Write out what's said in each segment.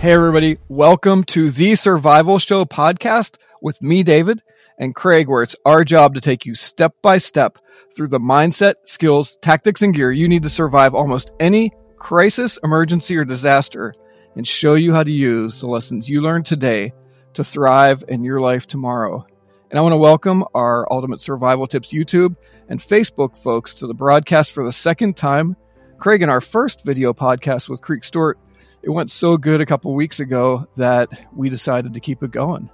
Hey, everybody. Welcome to the Survival Show podcast with me, David, and Craig, where it's our job to take you step by step through the mindset, skills, tactics, and gear you need to survive almost any crisis, emergency, or disaster and show you how to use the lessons you learned today to thrive in your life tomorrow. And I want to welcome our Ultimate Survival Tips YouTube and Facebook folks to the broadcast for the second time. Craig, in our first video podcast with Creek Stewart, it went so good a couple weeks ago that we decided to keep it going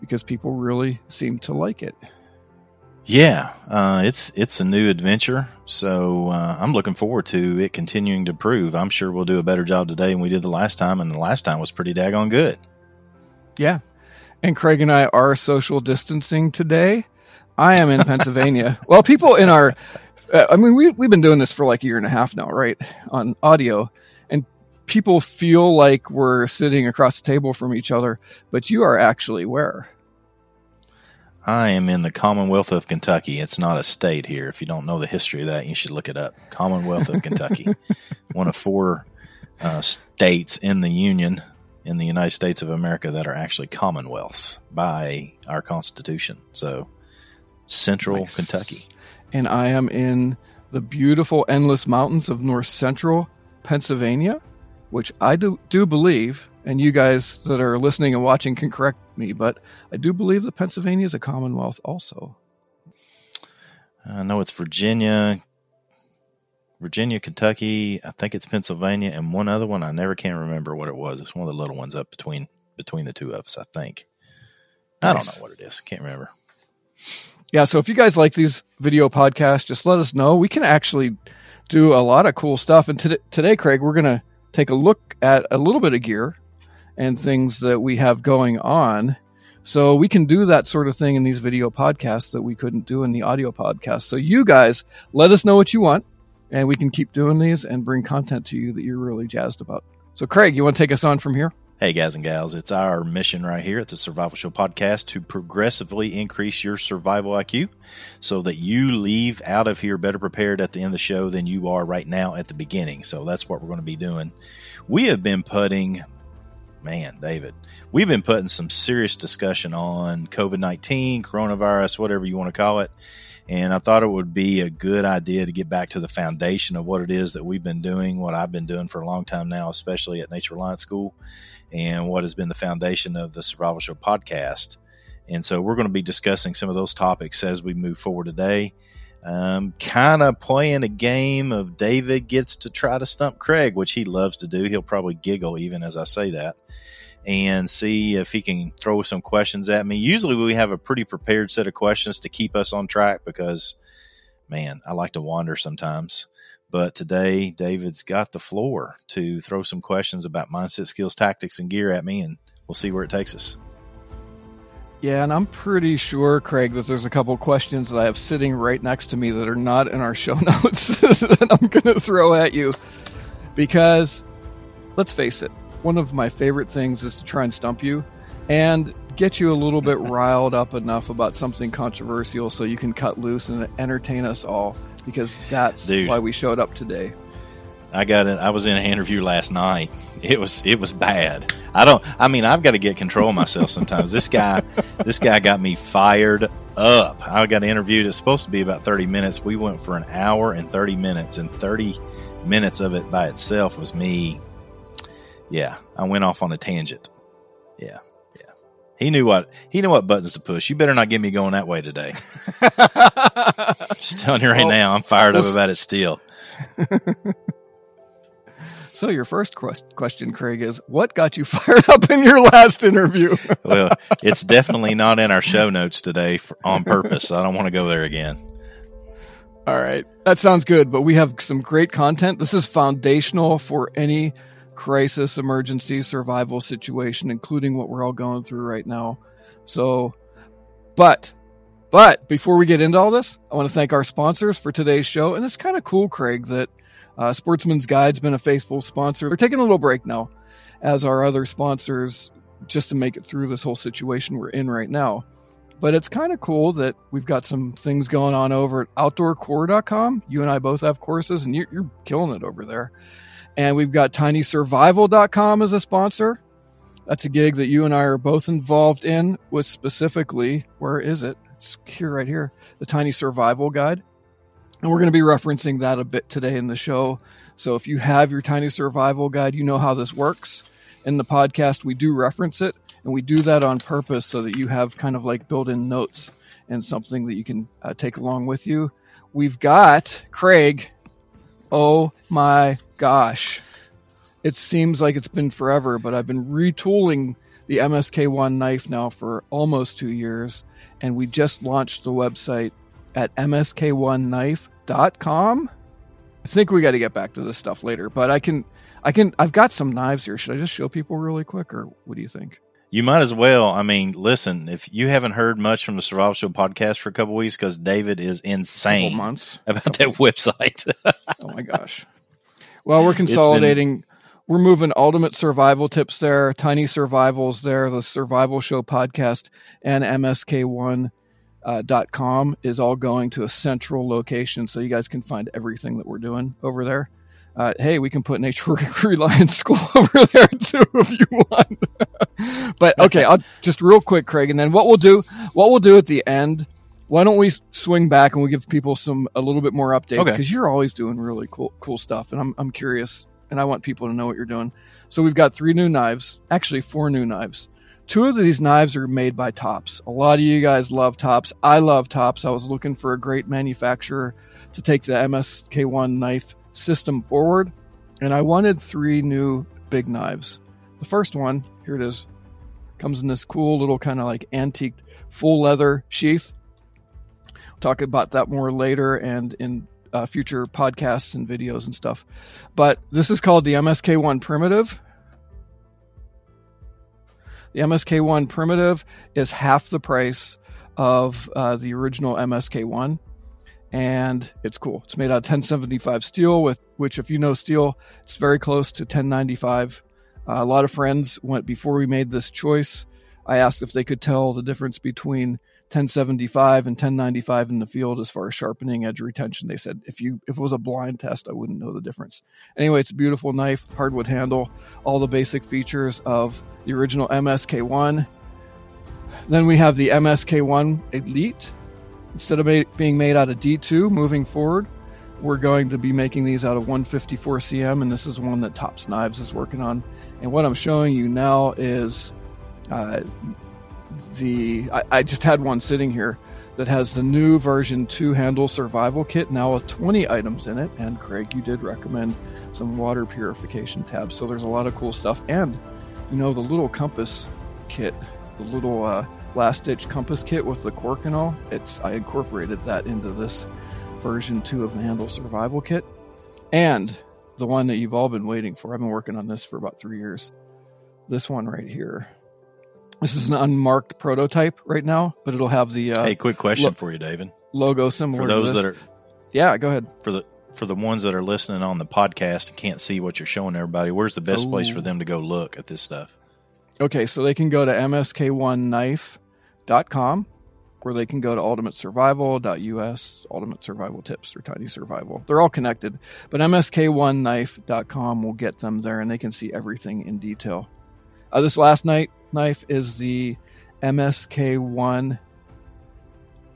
because people really seem to like it. Yeah, uh, it's it's a new adventure, so uh, I'm looking forward to it continuing to prove. I'm sure we'll do a better job today than we did the last time, and the last time was pretty daggone good. Yeah, and Craig and I are social distancing today. I am in Pennsylvania. well, people in our, uh, I mean, we we've been doing this for like a year and a half now, right? On audio, people feel like we're sitting across the table from each other, but you are actually where? I am in the Commonwealth of Kentucky. It's not a state here. If you don't know the history of that, you should look it up. Commonwealth of Kentucky, one of four uh, states in the Union in the United States of America that are actually commonwealths by our Constitution. So, central nice. Kentucky. And I am in the beautiful, endless mountains of north central Pennsylvania which I do, do believe, and you guys that are listening and watching can correct me, but I do believe that Pennsylvania is a Commonwealth also. I know it's Virginia, Virginia, Kentucky. I think it's Pennsylvania, and one other one I never can remember what it was. It's one of the little ones up between between the two of us. I think. Nice. I don't know what it is. Can't remember. Yeah, so if you guys like these video podcasts, just let us know. We can actually do a lot of cool stuff. And today, today Craig, we're gonna take a look at a little bit of gear and things that we have going on. So we can do that sort of thing in these video podcasts that we couldn't do in the audio podcast. So you guys let us know what you want and we can keep doing these and bring content to you that you're really jazzed about. So Craig, you want to take us on from here? Hey, guys and gals, it's our mission right here at the Survival Show podcast to progressively increase your survival IQ so that you leave out of here better prepared at the end of the show than you are right now at the beginning. So that's what we're going to be doing. We have been putting, man, David, we've been putting some serious discussion on COVID 19, coronavirus, whatever you want to call it. And I thought it would be a good idea to get back to the foundation of what it is that we've been doing, what I've been doing for a long time now, especially at Nature Reliance School and what has been the foundation of the Survival Show podcast. And so we're going to be discussing some of those topics as we move forward today. Um, kind of playing a game of David gets to try to stump Craig, which he loves to do. He'll probably giggle even as I say that, and see if he can throw some questions at me. Usually we have a pretty prepared set of questions to keep us on track because, man, I like to wander sometimes. But today, David's got the floor to throw some questions about mindset, skills, tactics, and gear at me, and we'll see where it takes us. Yeah, and I'm pretty sure, Craig, that there's a couple questions that I have sitting right next to me that are not in our show notes that I'm going to throw at you. Because, let's face it, one of my favorite things is to try and stump you and get you a little bit riled up enough about something controversial so you can cut loose and entertain us all because that's Dude, why we showed up today. I got it. I was in an interview last night. It was it was bad. I don't. I mean, I've got to get control of myself sometimes. this guy, this guy got me fired up. I got interviewed. It's supposed to be about thirty minutes. We went for an hour and thirty minutes, and thirty minutes of it by itself was me. Yeah, I went off on a tangent. Yeah. Yeah. He knew what he knew what buttons to push. You better not get me going that way today. Just telling you right well, now, I'm fired up about it still. so So your first question, Craig, is what got you fired up in your last interview? well, it's definitely not in our show notes today for, on purpose. I don't want to go there again. All right. That sounds good, but we have some great content. This is foundational for any crisis, emergency, survival situation, including what we're all going through right now. So, but, but before we get into all this, I want to thank our sponsors for today's show. And it's kind of cool, Craig, that uh, Sportsman's Guide's been a faithful sponsor. We're taking a little break now as our other sponsors just to make it through this whole situation we're in right now. But it's kind of cool that we've got some things going on over at outdoorcore.com. You and I both have courses, and you're, you're killing it over there. And we've got tinysurvival.com as a sponsor. That's a gig that you and I are both involved in with specifically, where is it? It's here, right here, the Tiny Survival Guide. And we're going to be referencing that a bit today in the show. So if you have your Tiny Survival Guide, you know how this works. In the podcast, we do reference it. And we do that on purpose so that you have kind of like built in notes and something that you can uh, take along with you. We've got Craig. Oh my gosh. It seems like it's been forever, but I've been retooling the MSK1 knife now for almost two years. And we just launched the website at msk1knife.com. I think we got to get back to this stuff later, but I can, I can, I've got some knives here. Should I just show people really quick or what do you think? You might as well. I mean, listen, if you haven't heard much from the Survival Show podcast for a couple weeks, because David is insane months about that website. oh my gosh. Well, we're consolidating. We're moving ultimate survival tips there, tiny survivals there, the Survival Show podcast, and MSK1 uh, dot com is all going to a central location so you guys can find everything that we're doing over there uh, hey, we can put Nature Reliance School over there too if you want. but okay, I'll just real quick, Craig, and then what we'll do, what we'll do at the end. Why don't we swing back and we give people some a little bit more updates because okay. you're always doing really cool cool stuff, and I'm I'm curious, and I want people to know what you're doing. So we've got three new knives, actually four new knives. Two of these knives are made by Tops. A lot of you guys love Tops. I love Tops. I was looking for a great manufacturer to take the MSK1 knife system forward, and I wanted three new big knives. The first one, here it is, comes in this cool little kind of like antique full leather sheath. We'll talk about that more later and in uh, future podcasts and videos and stuff. But this is called the MSK1 Primitive. The MSK1 Primitive is half the price of uh, the original MSK1 and it's cool. It's made out of 1075 steel, with which, if you know steel, it's very close to 1095. Uh, a lot of friends went before we made this choice. I asked if they could tell the difference between 1075 and 1095 in the field as far as sharpening edge retention. They said if you if it was a blind test, I wouldn't know the difference. Anyway, it's a beautiful knife, hardwood handle, all the basic features of the original MSK1. Then we have the MSK1 Elite, Instead of being made out of D2 moving forward, we're going to be making these out of 154 cm, and this is one that Tops Knives is working on. And what I'm showing you now is uh, the. I, I, just had one sitting here that has the new version 2 handle survival kit now with 20 items in it. And Craig, you did recommend some water purification tabs. So there's a lot of cool stuff. And, you know, the little compass kit, the little. Uh, last ditch compass kit with the cork and all. It's I incorporated that into this version two of the Handle Survival Kit, and the one that you've all been waiting for. I've been working on this for about three years. This one right here. This is an unmarked prototype right now, but it'll have the. Uh, hey, quick question lo- for you, David. Logo similar for those that are. Yeah, go ahead. For the for the ones that are listening on the podcast and can't see what you're showing everybody, where's the best place for them to go look at this stuff? Okay, so they can go to msk1knife com, where they can go to ultimatesurvival.us, ultimate survival tips, or tiny survival. They're all connected, but msk1knife.com will get them there and they can see everything in detail. Uh, this last night knife is the MSK1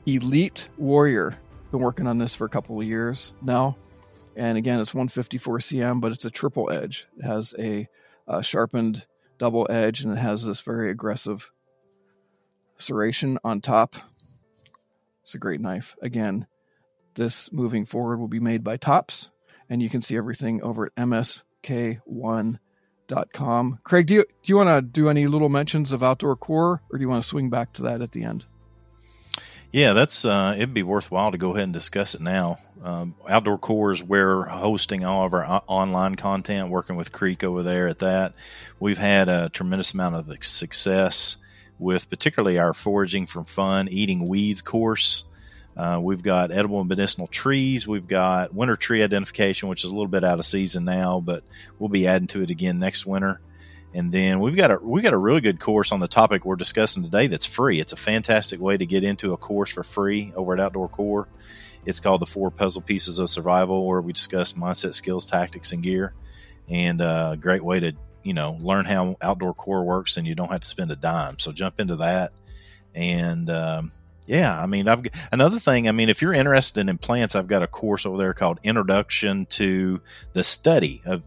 Elite Warrior. Been working on this for a couple of years now. And again, it's 154 cm, but it's a triple edge. It has a uh, sharpened double edge and it has this very aggressive serration on top. It's a great knife. Again, this moving forward will be made by Tops, and you can see everything over at MSK1 outdoorcore.com. Craig, do you, do you want to do any little mentions of Outdoor Core or do you want to swing back to that at the end? Yeah, that's uh, it'd be worthwhile to go ahead and discuss it now. Um, Outdoor Core is where hosting all of our online content, working with Creek over there at that. We've had a tremendous amount of success with particularly our foraging for fun, eating weeds course. Uh, we've got edible and medicinal trees. We've got winter tree identification, which is a little bit out of season now, but we'll be adding to it again next winter. And then we've got a we got a really good course on the topic we're discussing today that's free. It's a fantastic way to get into a course for free over at Outdoor Core. It's called the Four Puzzle Pieces of Survival, where we discuss mindset, skills, tactics, and gear. And uh, a great way to you know learn how Outdoor Core works, and you don't have to spend a dime. So jump into that. And um, yeah, I mean, I've another thing. I mean, if you're interested in plants, I've got a course over there called Introduction to the Study of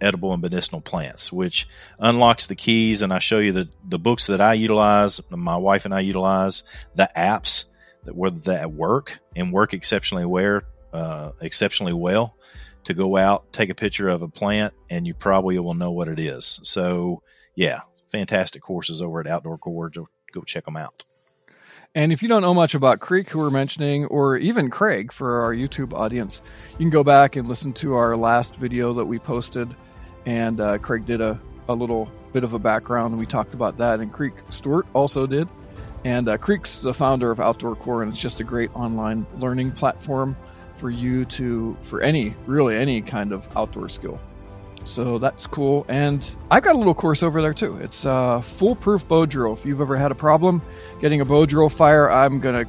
edible and medicinal plants, which unlocks the keys. And I show you the, the books that I utilize, my wife and I utilize, the apps that were that work and work exceptionally well, uh, exceptionally well to go out, take a picture of a plant, and you probably will know what it is. So, yeah, fantastic courses over at Outdoor Core. Go check them out. And if you don't know much about Creek, who we're mentioning, or even Craig for our YouTube audience, you can go back and listen to our last video that we posted and uh, Craig did a, a little bit of a background, and we talked about that. And Creek Stewart also did. And uh, Creek's the founder of Outdoor Core, and it's just a great online learning platform for you to, for any, really any kind of outdoor skill. So that's cool. And I've got a little course over there too. It's uh, foolproof bow drill. If you've ever had a problem getting a bow drill fire, I'm gonna,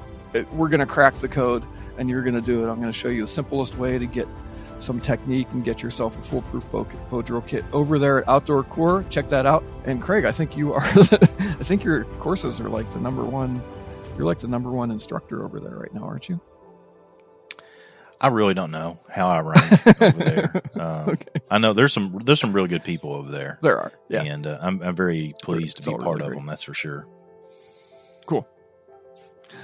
we're gonna crack the code, and you're gonna do it. I'm gonna show you the simplest way to get some technique and get yourself a foolproof bow, bow drill kit over there at Outdoor Core. Check that out. And Craig, I think you are. I think your courses are like the number one. You're like the number one instructor over there right now, aren't you? I really don't know how I run over there. Um, okay. I know there's some there's some really good people over there. There are, yeah, and uh, I'm I'm very pleased it's to be part really of them. That's for sure. Cool.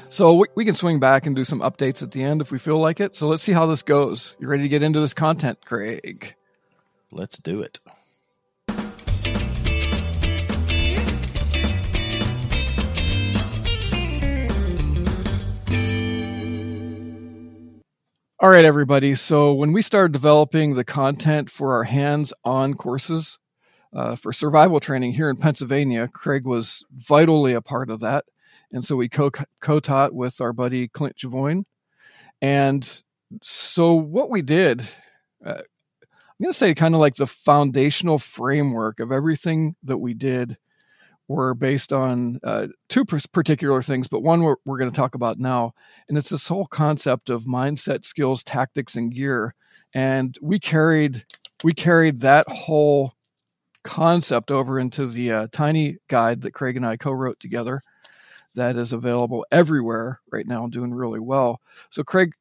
So we, we can swing back and do some updates at the end if we feel like it. So let's see how this goes. You ready to get into this content, Craig? Let's do it. All right, everybody. So when we started developing the content for our hands-on courses uh, for survival training here in Pennsylvania, Craig was vitally a part of that. And so we co taught with our buddy Clint Javoine. And so what we did, uh, I'm going to say kind of like the foundational framework of everything that we did were based on uh, two particular things, but one we're, we're going to talk about now. And it's this whole concept of mindset, skills, tactics, and gear. And we carried we carried that whole concept over into the uh, tiny guide that Craig and I co-wrote together that is available everywhere right now, doing really well. So, Craig,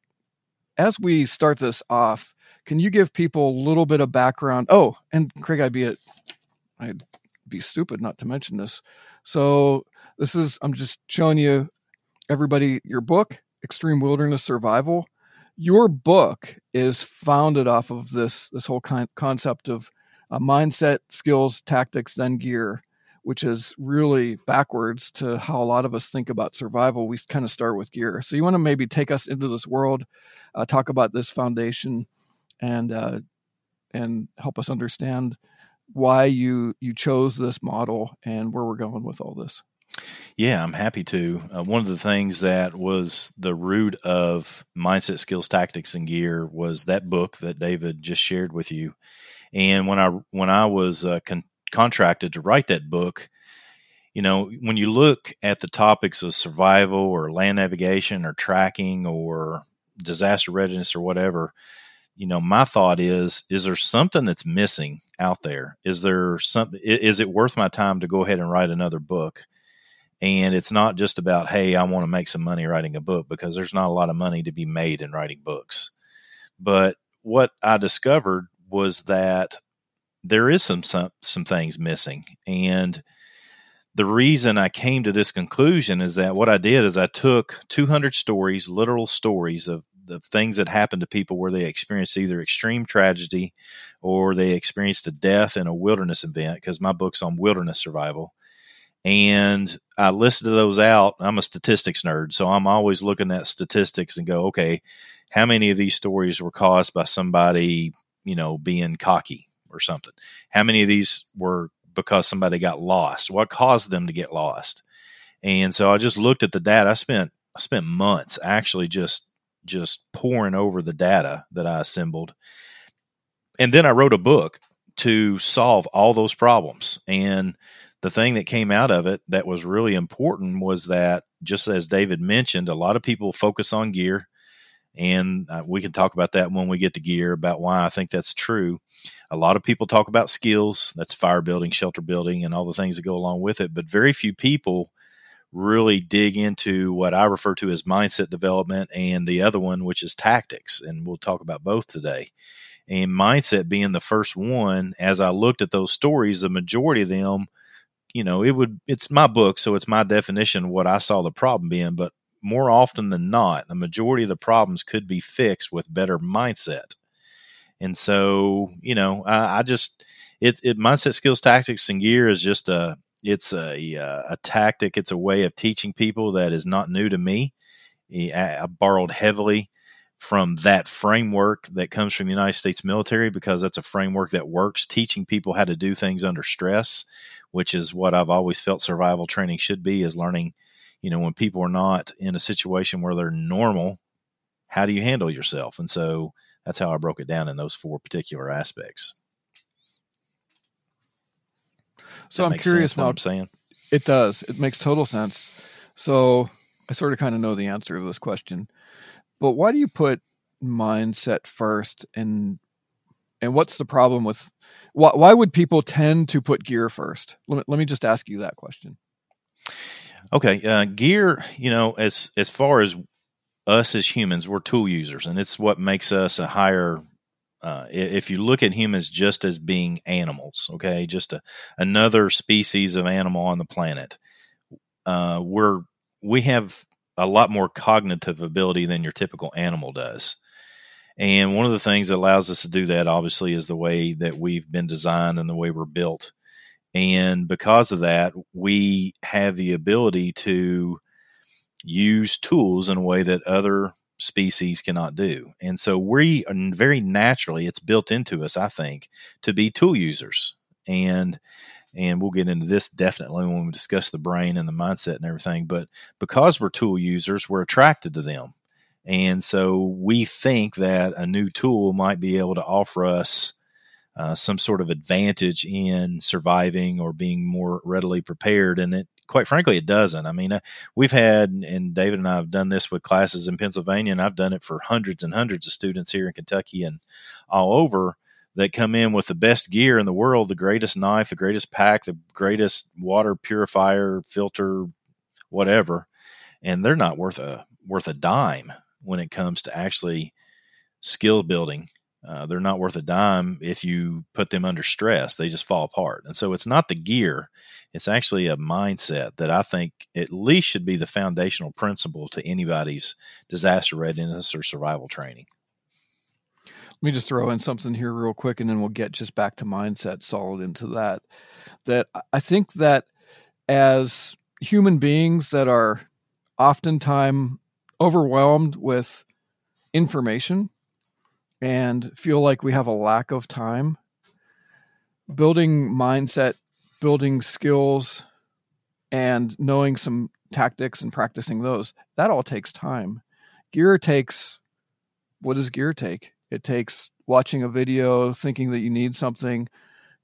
as we start this off, can you give people a little bit of background? Oh, and Craig, I'd be a, I'd be stupid not to mention this. So, this is I'm just showing you everybody your book, Extreme Wilderness Survival. Your book is founded off of this this whole kind, concept of uh, mindset, skills, tactics, then gear which is really backwards to how a lot of us think about survival. We kind of start with gear. So you want to maybe take us into this world, uh, talk about this foundation, and uh, and help us understand why you you chose this model and where we're going with all this. Yeah, I'm happy to. Uh, one of the things that was the root of mindset, skills, tactics, and gear was that book that David just shared with you. And when I when I was uh, con- contracted to write that book, you know, when you look at the topics of survival or land navigation or tracking or disaster readiness or whatever, you know, my thought is, is there something that's missing out there? Is there some, is it worth my time to go ahead and write another book? And it's not just about, hey, I want to make some money writing a book because there's not a lot of money to be made in writing books. But what I discovered was that there is some, some some things missing and the reason I came to this conclusion is that what I did is I took 200 stories, literal stories of the things that happen to people where they experience either extreme tragedy or they experienced a death in a wilderness event because my book's on wilderness survival and I listed those out. I'm a statistics nerd, so I'm always looking at statistics and go, okay, how many of these stories were caused by somebody, you know, being cocky or something? How many of these were because somebody got lost? What caused them to get lost? And so I just looked at the data. I spent I spent months actually just just pouring over the data that I assembled. And then I wrote a book to solve all those problems. And the thing that came out of it that was really important was that just as David mentioned, a lot of people focus on gear, and uh, we can talk about that when we get to gear about why I think that's true. A lot of people talk about skills, that's fire building, shelter building, and all the things that go along with it, but very few people really dig into what I refer to as mindset development and the other one, which is tactics. And we'll talk about both today. And mindset being the first one, as I looked at those stories, the majority of them you know, it would, it's my book, so it's my definition of what I saw the problem being. But more often than not, the majority of the problems could be fixed with better mindset. And so, you know, I, I just, it, it, mindset skills, tactics, and gear is just a, it's a, uh, a tactic. It's a way of teaching people that is not new to me. I borrowed heavily from that framework that comes from the United States military because that's a framework that works teaching people how to do things under stress which is what I've always felt survival training should be is learning, you know, when people are not in a situation where they're normal, how do you handle yourself? And so that's how I broke it down in those four particular aspects. So I'm curious what I'm saying. It does. It makes total sense. So I sort of kind of know the answer to this question. But why do you put mindset first and and what's the problem with why, why would people tend to put gear first let me, let me just ask you that question okay uh, gear you know as as far as us as humans we're tool users and it's what makes us a higher uh, if you look at humans just as being animals okay just a, another species of animal on the planet uh, we're we have a lot more cognitive ability than your typical animal does and one of the things that allows us to do that, obviously, is the way that we've been designed and the way we're built. And because of that, we have the ability to use tools in a way that other species cannot do. And so we very naturally, it's built into us, I think, to be tool users. And and we'll get into this definitely when we discuss the brain and the mindset and everything. But because we're tool users, we're attracted to them. And so we think that a new tool might be able to offer us uh, some sort of advantage in surviving or being more readily prepared. And it, quite frankly, it doesn't. I mean, uh, we've had, and David and I have done this with classes in Pennsylvania, and I've done it for hundreds and hundreds of students here in Kentucky and all over that come in with the best gear in the world the greatest knife, the greatest pack, the greatest water purifier, filter, whatever. And they're not worth a worth a dime when it comes to actually skill building. Uh, they're not worth a dime if you put them under stress. They just fall apart. And so it's not the gear, it's actually a mindset that I think at least should be the foundational principle to anybody's disaster readiness or survival training. Let me just throw in something here real quick and then we'll get just back to mindset solid into that. That I think that as human beings that are oftentimes overwhelmed with information and feel like we have a lack of time. Building mindset, building skills, and knowing some tactics and practicing those, that all takes time. Gear takes what does gear take? It takes watching a video, thinking that you need something,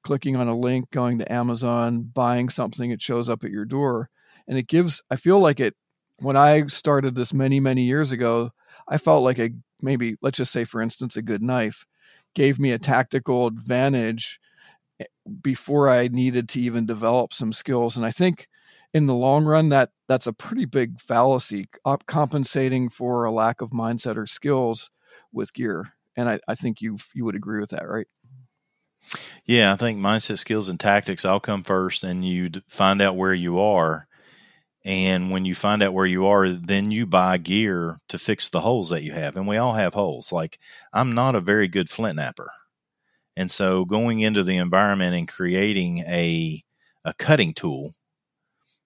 clicking on a link, going to Amazon, buying something, it shows up at your door. And it gives, I feel like it when I started this many, many years ago, I felt like a maybe, let's just say, for instance, a good knife gave me a tactical advantage eh, before I needed to even develop some skills. And I think in the long run, that that's a pretty big fallacy, compensating for a lack of mindset or skills with gear. And I, I think you you would agree with that, right? Yeah, I think mindset, skills, and tactics all come first, and you'd find out where you are And when you find out where you are, then you buy gear to fix the holes that you have. And we all have holes. Like I'm not a very good flint knapper. And so going into the environment and creating a a cutting tool,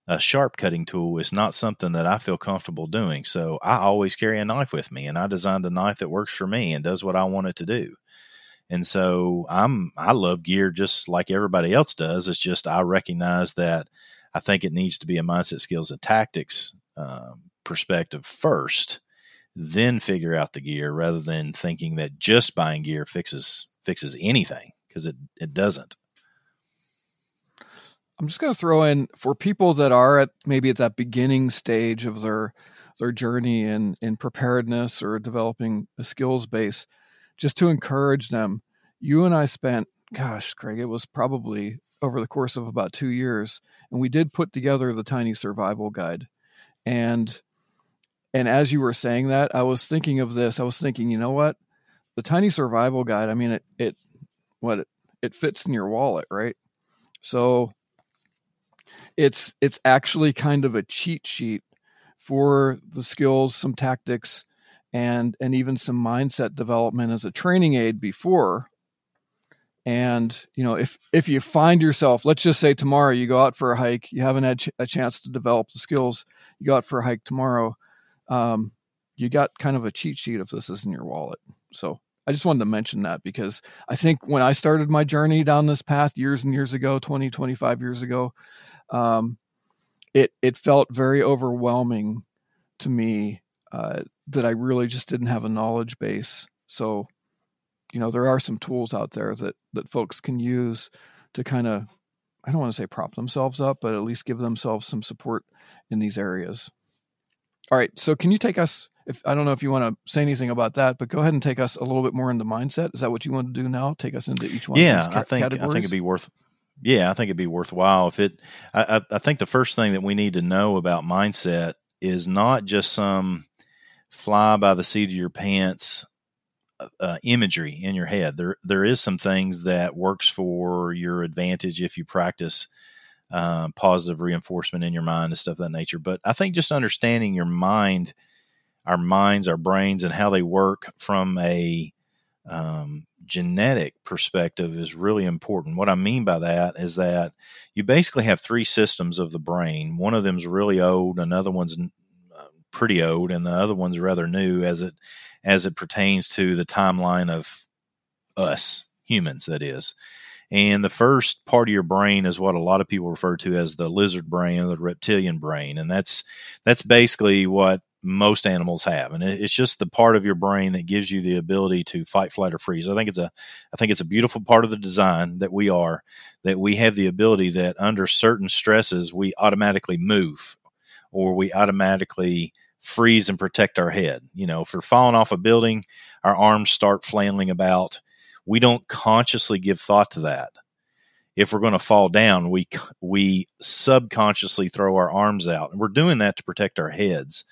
a sharp cutting tool is not something that I feel comfortable doing. So I always carry a knife with me and I designed a knife that works for me and does what I want it to do. And so I'm I love gear just like everybody else does. It's just I recognize that I think it needs to be a mindset, skills, and tactics um, perspective first, then figure out the gear rather than thinking that just buying gear fixes fixes anything because it it doesn't. I'm just going to throw in for people that are at maybe at that beginning stage of their their journey in in preparedness or developing a skills base just to encourage them. You and I spent, gosh, Craig, it was probably over the course of about two years, and we did put together the Tiny Survival Guide. And and as you were saying that, I was thinking of this. I was thinking, you know what, the Tiny Survival Guide. I mean, it it what it, it fits in your wallet, right? So it's it's actually kind of a cheat sheet for the skills, some tactics, and and even some mindset development as a training aid before and you know if if you find yourself let's just say tomorrow you go out for a hike you haven't had ch- a chance to develop the skills you go out for a hike tomorrow um, you got kind of a cheat sheet if this is in your wallet so i just wanted to mention that because i think when i started my journey down this path years and years ago 20 25 years ago um, it it felt very overwhelming to me uh, that I really just didn't have a knowledge base. So, you know, there are some tools out there that that folks can use to kind of I don't want to say prop themselves up, but at least give themselves some support in these areas. All right, so can you take us if I don't know if you want to say anything about that, but go ahead and take us a little bit more into mindset. Is that what you want to do now? Take us into each one. Yeah, ca- I think categories? I think it'd be worth. Yeah, I think it'd be worthwhile if it. I, I think the first thing that we need to know about mindset is not just some fly by the seat of your pants uh, uh, imagery in your head. There there is some things that works for your advantage if you practice uh, positive reinforcement in your mind and stuff of that nature. But I think just understanding your mind, our minds, our brains, and how they work from a um, genetic perspective is really important. What I mean by that is that you basically have three systems of the brain. One of them is really old, another one's pretty old, and the other one's rather new as it as it pertains to the timeline of us humans. That is. And the first part of your brain is what a lot of people refer to as the lizard brain or the reptilian brain, and that's that's basically what most animals have, and it's just the part of your brain that gives you the ability to fight, flight, or freeze. I think it's a I think it's a beautiful part of the design that we are that we have the ability that under certain stresses we automatically move or we automatically freeze and protect our head. You know, if we're falling off a building, our arms start flailing about. We don't consciously give thought to that. If we're going to fall down, we we subconsciously throw our arms out, and we're doing that to protect our heads.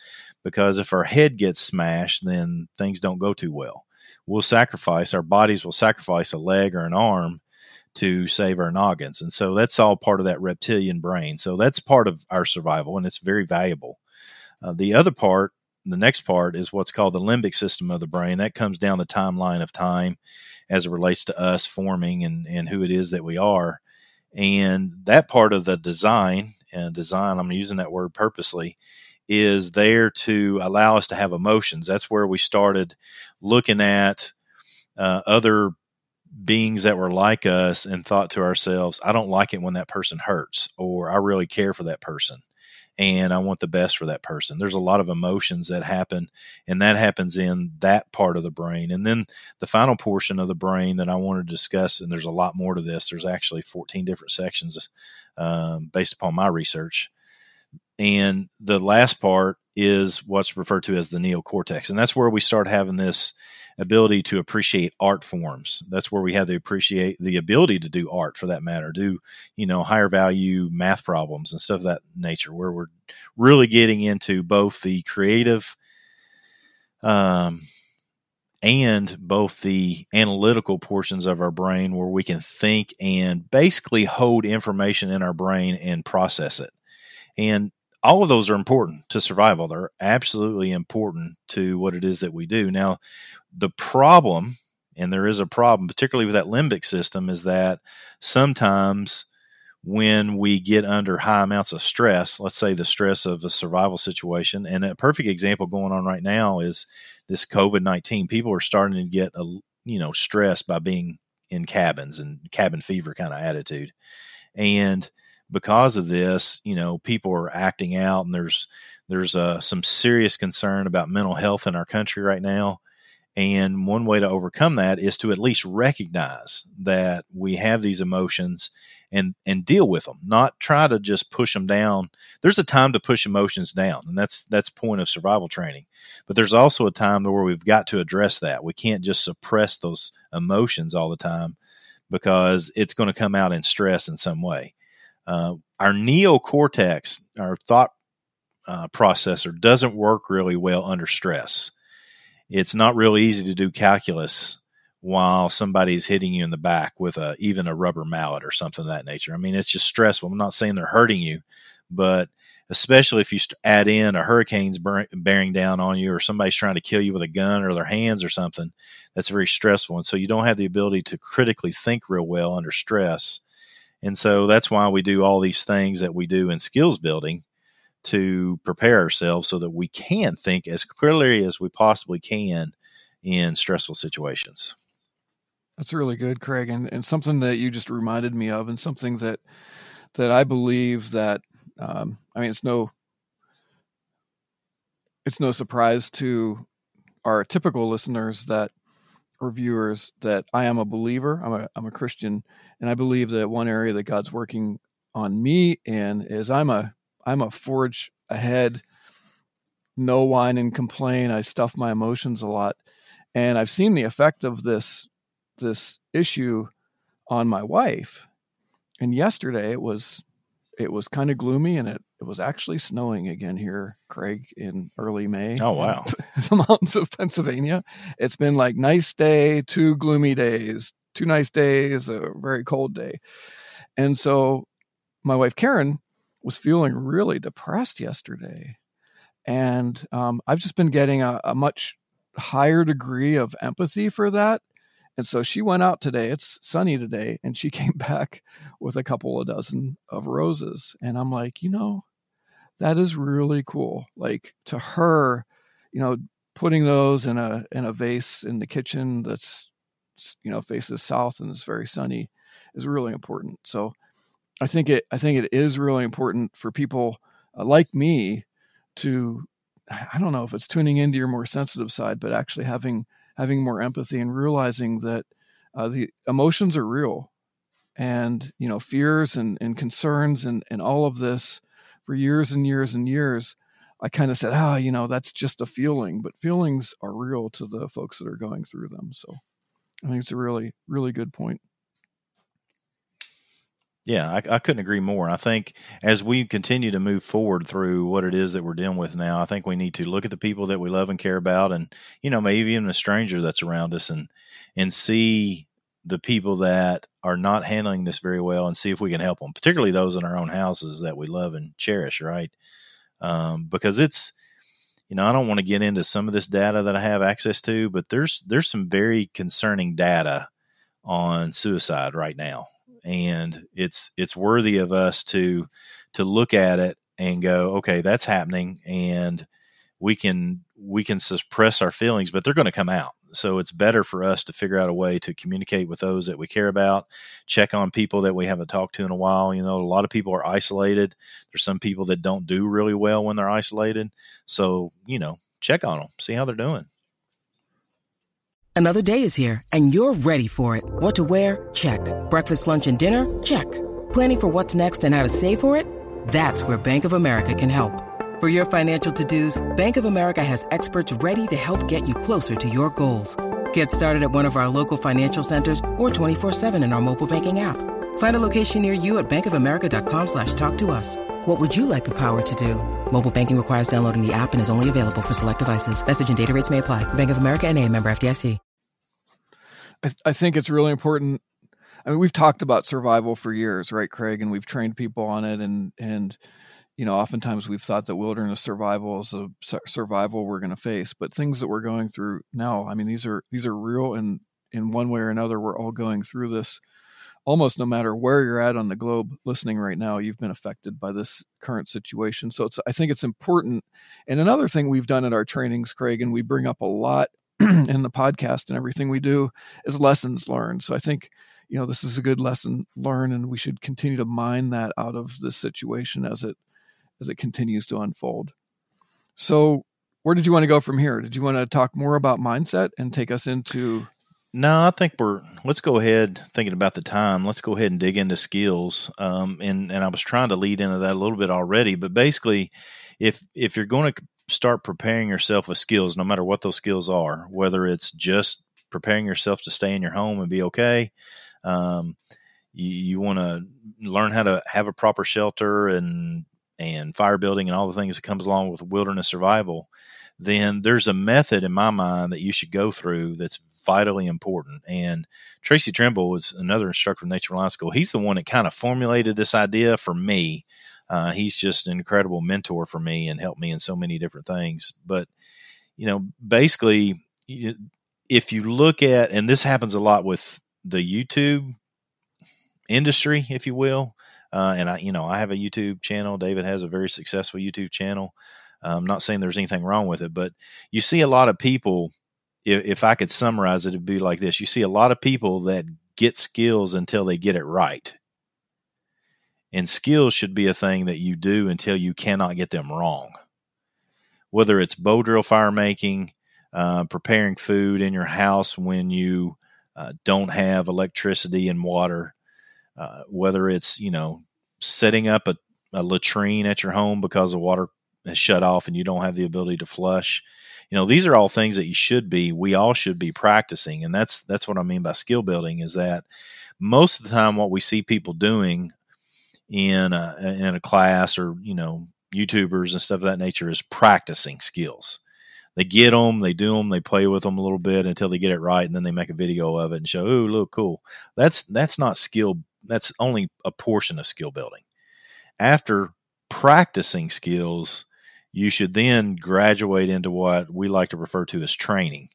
Because if our head gets smashed, then things don't go too well. We'll sacrifice our bodies will sacrifice a leg or an arm to save our noggins. And so that's all part of that reptilian brain. So that's part of our survival and it's very valuable. Uh, the other part, the next part is what's called the limbic system of the brain. That comes down the timeline of time as it relates to us forming and, and who it is that we are. And that part of the design and design, I'm using that word purposely, is there to allow us to have emotions. That's where we started looking at uh, other beings that were like us and thought to ourselves, I don't like it when that person hurts, or I really care for that person and I want the best for that person. There's a lot of emotions that happen, and that happens in that part of the brain. And then the final portion of the brain that I want to discuss, and there's a lot more to this, there's actually 14 different sections um, based upon my research. And the last part is what's referred to as the neocortex. And that's where we start having this ability to appreciate art forms. That's where we have the appreciate the ability to do art for that matter, do, you know, higher value math problems and stuff of that nature, where we're really getting into both the creative um and both the analytical portions of our brain where we can think and basically hold information in our brain and process it. And all of those are important to survival. They're absolutely important to what it is that we do. Now, the problem, and there is a problem, particularly with that limbic system, is that sometimes when we get under high amounts of stress, let's say the stress of a survival situation, and a perfect example going on right now is this COVID 19. People are starting to get a, you know, stressed by being in cabins and cabin fever kind of attitude. And because of this, you know, people are acting out, and there's there's uh, some serious concern about mental health in our country right now. And one way to overcome that is to at least recognize that we have these emotions and and deal with them, not try to just push them down. There's a time to push emotions down, and that's that's point of survival training. But there's also a time where we've got to address that. We can't just suppress those emotions all the time because it's going to come out in stress in some way. Uh, our neocortex, our thought uh, processor, doesn't work really well under stress. It's not real easy to do calculus while somebody's hitting you in the back with a even a rubber mallet or something of that nature. I mean, it's just stressful. I'm not saying they're hurting you, but especially if you add in a hurricane's bearing down on you or somebody's trying to kill you with a gun or their hands or something, that's very stressful. And so you don't have the ability to critically think real well under stress. And so that's why we do all these things that we do in skills building to prepare ourselves so that we can think as clearly as we possibly can in stressful situations. That's really good, Craig, and, and something that you just reminded me of, and something that that I believe that um, I mean it's no it's no surprise to our typical listeners that or viewers that I am a believer. I'm a I'm a Christian, and I believe that one area that God's working on me in is I'm a I'm a forge ahead, no whine and complain. I stuff my emotions a lot, and I've seen the effect of this this issue on my wife. And yesterday it was it was kind of gloomy and it, it was actually snowing again here, Craig, in early May. Oh wow. the mountains of Pennsylvania. It's been like nice day, two gloomy days, two nice days, a very cold day. And so my wife Karen was feeling really depressed yesterday. And um, I've just been getting a, a much higher degree of empathy for that and so she went out today. It's sunny today. And she came back with a couple of dozen of roses. And I'm like, you know, that is really cool. Like to her, you know, putting those in a in a vase in the kitchen that's you know faces south and is very sunny is really important. So I think it I think it is really important for people uh, like me to I don't know if it's tuning into your more sensitive side, but actually having having more empathy and realizing that uh, the emotions are real and you know fears and, and concerns and, and all of this for years and years and years i kind of said ah you know that's just a feeling but feelings are real to the folks that are going through them so i think it's a really really good point yeah, I, I, couldn't agree more. I think as we continue to move forward through what it is that we're dealing with now, I think we need to look at the people that we love and care about, and you know, maybe even a stranger that's around us, and and see the people that are not handling this very well, and see if we can help them, particularly those in our own houses that we love and cherish, right? Um, because it's you know, I don't want to get into some of this data that I have access to, but there's there's some very concerning data on suicide right now. And it's it's worthy of us to to look at it and go, okay, that's happening, and we can we can suppress our feelings, but they're going to come out. So it's better for us to figure out a way to communicate with those that we care about, check on people that we haven't talked to in a while. You know, a lot of people are isolated. There's some people that don't do really well when they're isolated. So, you know, check on them, see how they're doing. Another day is here and you're ready for it. What to wear? Check. Breakfast, lunch, and dinner? Check. Planning for what's next and how to save for it? That's where Bank of America can help. For your financial to-dos, Bank of America has experts ready to help get you closer to your goals. Get started at one of our local financial centers or 24-7 in our mobile banking app. Find a location near you at bankofamerica.com slash talk to us. What would you like the power to do? Mobile banking requires downloading the app and is only available for select devices. Message and data rates may apply. Bank of America and a member FDIC. I, I think it's really important. I mean, we've talked about survival for years, right, Craig? And we've trained people on it, and and you know, oftentimes we've thought that wilderness survival is a survival we're going to face, but things that we're going through now, I mean, these are these are real, and in one way or another, we're all going through this. Almost no matter where you're at on the globe listening right now, you've been affected by this current situation. So it's, I think it's important. And another thing we've done at our trainings, Craig, and we bring up a lot in the podcast and everything we do is lessons learned. So I think you know this is a good lesson learned, and we should continue to mine that out of this situation as it as it continues to unfold. So, where did you want to go from here? Did you want to talk more about mindset and take us into? No, I think we're. Let's go ahead. Thinking about the time, let's go ahead and dig into skills. Um, and and I was trying to lead into that a little bit already, but basically, if if you're going to start preparing yourself with skills, no matter what those skills are, whether it's just preparing yourself to stay in your home and be okay, um, you, you want to learn how to have a proper shelter and and fire building and all the things that comes along with wilderness survival, then there's a method in my mind that you should go through that's vitally important. And Tracy Trimble was another instructor of Nature Reliance School. He's the one that kind of formulated this idea for me. Uh, he's just an incredible mentor for me and helped me in so many different things. But, you know, basically, if you look at, and this happens a lot with the YouTube industry, if you will, uh, and I, you know, I have a YouTube channel. David has a very successful YouTube channel. I'm not saying there's anything wrong with it, but you see a lot of people. If, if I could summarize it, it'd be like this: you see a lot of people that get skills until they get it right, and skills should be a thing that you do until you cannot get them wrong. Whether it's bow drill fire making, uh, preparing food in your house when you uh, don't have electricity and water, uh, whether it's you know setting up a, a latrine at your home because the water is shut off and you don't have the ability to flush. You know these are all things that you should be we all should be practicing and that's that's what i mean by skill building is that most of the time what we see people doing in a, in a class or you know youtubers and stuff of that nature is practicing skills. They get them they do them they play with them a little bit until they get it right and then they make a video of it and show oh look cool. That's that's not skill that's only a portion of skill building. After practicing skills, you should then graduate into what we like to refer to as training.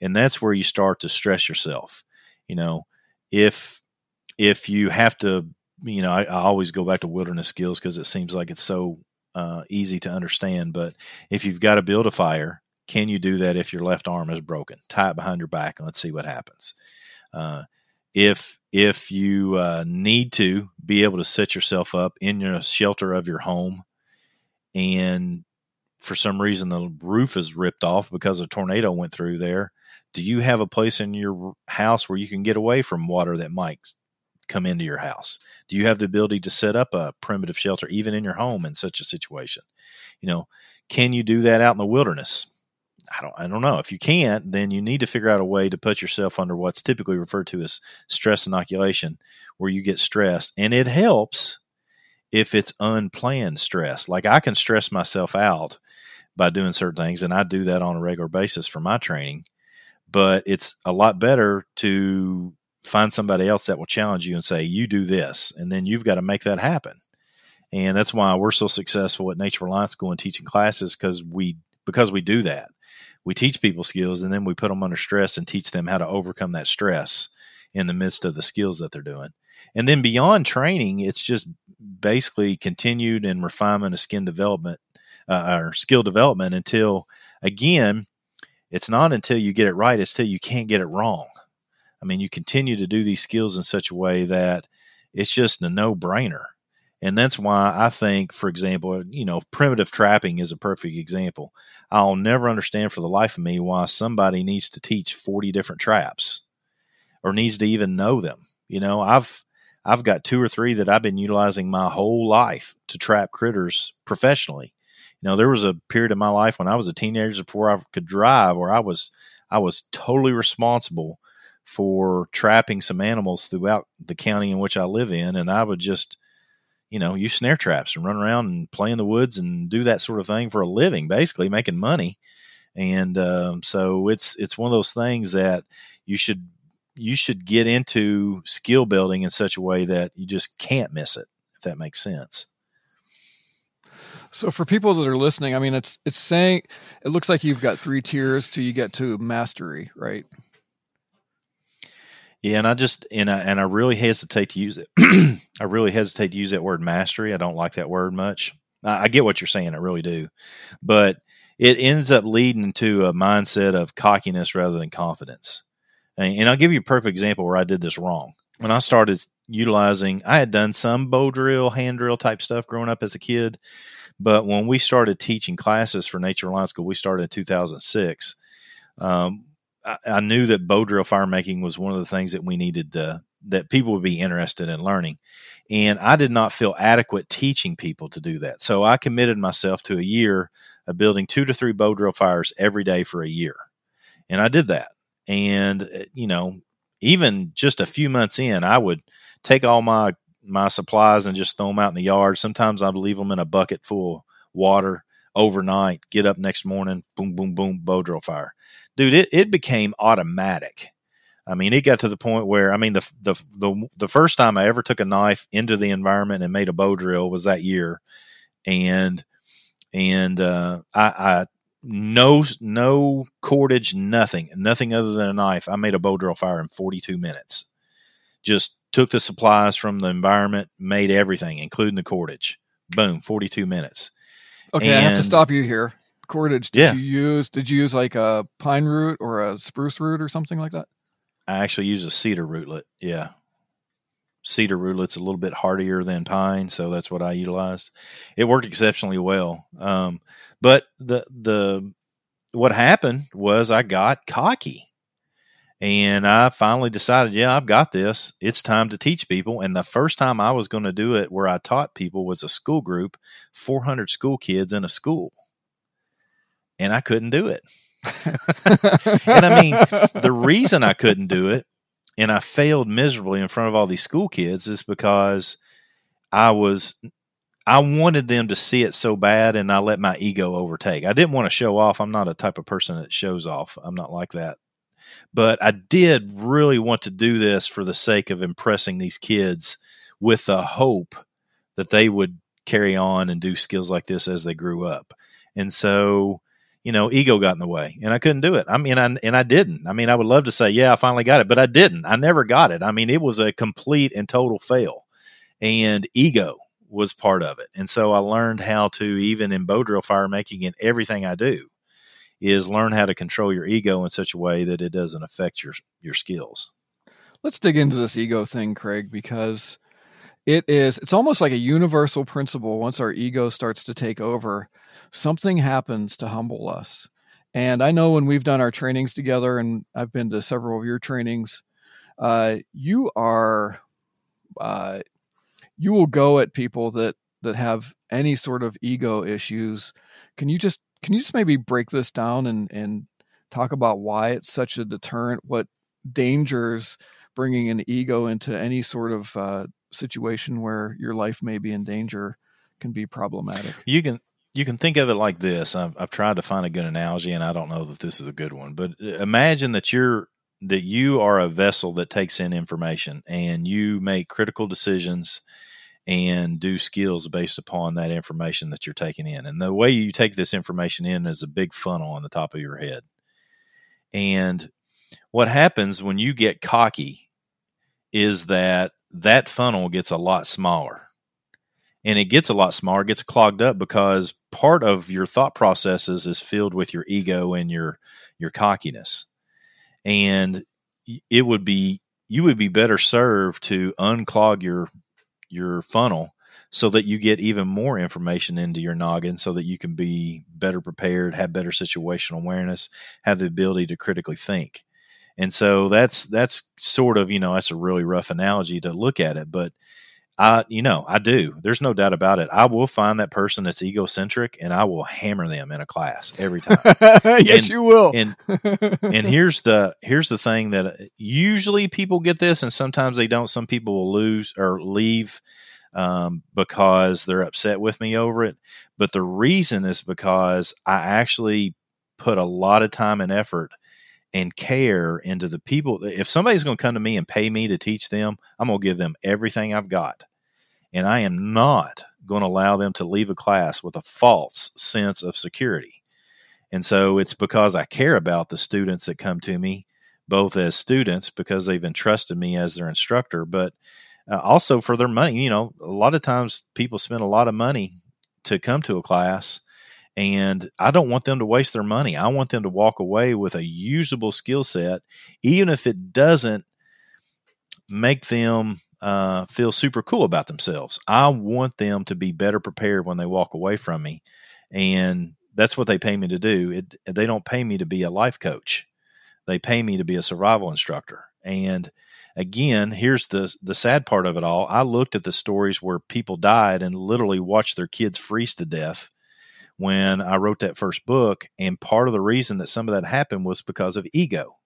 And that's where you start to stress yourself. You know, if if you have to, you know, I, I always go back to wilderness skills because it seems like it's so uh, easy to understand. But if you've got to build a fire, can you do that if your left arm is broken? Tie it behind your back and let's see what happens. Uh, if if you uh, need to be able to set yourself up in your shelter of your home and for some reason the roof is ripped off because a tornado went through there do you have a place in your house where you can get away from water that might come into your house? Do you have the ability to set up a primitive shelter even in your home in such a situation? You know can you do that out in the wilderness I don't I don't know. If you can't, then you need to figure out a way to put yourself under what's typically referred to as stress inoculation, where you get stressed. And it helps if it's unplanned stress. Like I can stress myself out by doing certain things, and I do that on a regular basis for my training. But it's a lot better to find somebody else that will challenge you and say, You do this, and then you've got to make that happen. And that's why we're so successful at Nature Reliance School and teaching classes because we because we do that we teach people skills and then we put them under stress and teach them how to overcome that stress in the midst of the skills that they're doing. And then beyond training, it's just basically continued and refinement of skin development uh, or skill development until, again, it's not until you get it right, it's till you can't get it wrong. I mean, you continue to do these skills in such a way that it's just a no brainer. And that's why I think, for example, you know, primitive trapping is a perfect example. I'll never understand for the life of me why somebody needs to teach 40 different traps or needs to even know them. You know, I've I've got two or three that I've been utilizing my whole life to trap critters professionally. You know, there was a period of my life when I was a teenager before I could drive where I was I was totally responsible for trapping some animals throughout the county in which I live in and I would just you know, use snare traps and run around and play in the woods and do that sort of thing for a living, basically making money. And um, so it's it's one of those things that you should you should get into skill building in such a way that you just can't miss it, if that makes sense. So for people that are listening, I mean, it's it's saying it looks like you've got three tiers till you get to mastery, right? Yeah, and I just and I and I really hesitate to use it. I really hesitate to use that word mastery. I don't like that word much. I, I get what you're saying, I really do, but it ends up leading to a mindset of cockiness rather than confidence. And, and I'll give you a perfect example where I did this wrong. When I started utilizing, I had done some bow drill, hand drill type stuff growing up as a kid, but when we started teaching classes for Nature Reliance School, we started in 2006. Um, I, knew that bow drill fire making was one of the things that we needed to, that people would be interested in learning. And I did not feel adequate teaching people to do that. So I committed myself to a year of building two to three bow drill fires every day for a year. And I did that. And, uh, you know, even just a few months in, I would take all my my supplies and just throw them out in the yard. Sometimes I'd leave them in a bucket full of water overnight, get up next morning, boom, boom, boom, bow drill fire dude, it, it became automatic. I mean, it got to the point where I mean, the, the the the first time I ever took a knife into the environment and made a bow drill was that year, and and uh, I, I no no cordage, nothing, nothing other than a knife. I made a bow drill fire in 42 minutes. Just took the supplies from the environment, made everything, including the cordage. Boom, 42 minutes. Okay, and, I have to stop you here cordage did yeah. you use? Did you use like a pine root or a spruce root or something like that? I actually use a cedar rootlet. Yeah. Cedar rootlet's a little bit hardier than pine, so that's what I utilized. It worked exceptionally well. Um, but the the what happened was I got cocky. And I finally decided, yeah, I've got this. It's time to teach people. And the first time I was going to do it where I taught people was a school group, 400 school kids in a school and I couldn't do it. and I mean, the reason I couldn't do it and I failed miserably in front of all these school kids is because I was I wanted them to see it so bad and I let my ego overtake. I didn't want to show off. I'm not a type of person that shows off. I'm not like that. But I did really want to do this for the sake of impressing these kids with the hope that they would carry on and do skills like this as they grew up. And so you know, ego got in the way and I couldn't do it. I mean, I, and I didn't. I mean, I would love to say, yeah, I finally got it, but I didn't. I never got it. I mean, it was a complete and total fail and ego was part of it. And so I learned how to, even in bow drill fire making and everything I do, is learn how to control your ego in such a way that it doesn't affect your your skills. Let's dig into this ego thing, Craig, because it is it's almost like a universal principle once our ego starts to take over something happens to humble us. And I know when we've done our trainings together, and I've been to several of your trainings, uh, you are, uh, you will go at people that that have any sort of ego issues. Can you just can you just maybe break this down and and talk about why it's such a deterrent? What dangers bringing an ego into any sort of uh, situation where your life may be in danger can be problematic. You can you can think of it like this. I've, I've tried to find a good analogy, and I don't know that this is a good one. But uh, imagine that you're that you are a vessel that takes in information, and you make critical decisions and do skills based upon that information that you're taking in. And the way you take this information in is a big funnel on the top of your head. And what happens when you get cocky is that that funnel gets a lot smaller and it gets a lot smaller, gets clogged up because part of your thought processes is filled with your ego and your your cockiness. And it would be you would be better served to unclog your your funnel so that you get even more information into your noggin so that you can be better prepared, have better situational awareness, have the ability to critically think. And so that's that's sort of, you know, that's a really rough analogy to look at it, but I, you know, I do. There's no doubt about it. I will find that person that's egocentric, and I will hammer them in a class every time. yes, and, you will. and and here's the here's the thing that uh, usually people get this, and sometimes they don't. Some people will lose or leave um, because they're upset with me over it. But the reason is because I actually put a lot of time and effort and care into the people. If somebody's going to come to me and pay me to teach them, I'm going to give them everything I've got. And I am not going to allow them to leave a class with a false sense of security. And so it's because I care about the students that come to me, both as students because they've entrusted me as their instructor, but uh, also for their money. You know, a lot of times people spend a lot of money to come to a class, and I don't want them to waste their money. I want them to walk away with a usable skill set, even if it doesn't make them uh, feel super cool about themselves. I want them to be better prepared when they walk away from me, and that's what they pay me to do. It, they don't pay me to be a life coach; they pay me to be a survival instructor. And again, here's the the sad part of it all. I looked at the stories where people died and literally watched their kids freeze to death when I wrote that first book, and part of the reason that some of that happened was because of ego.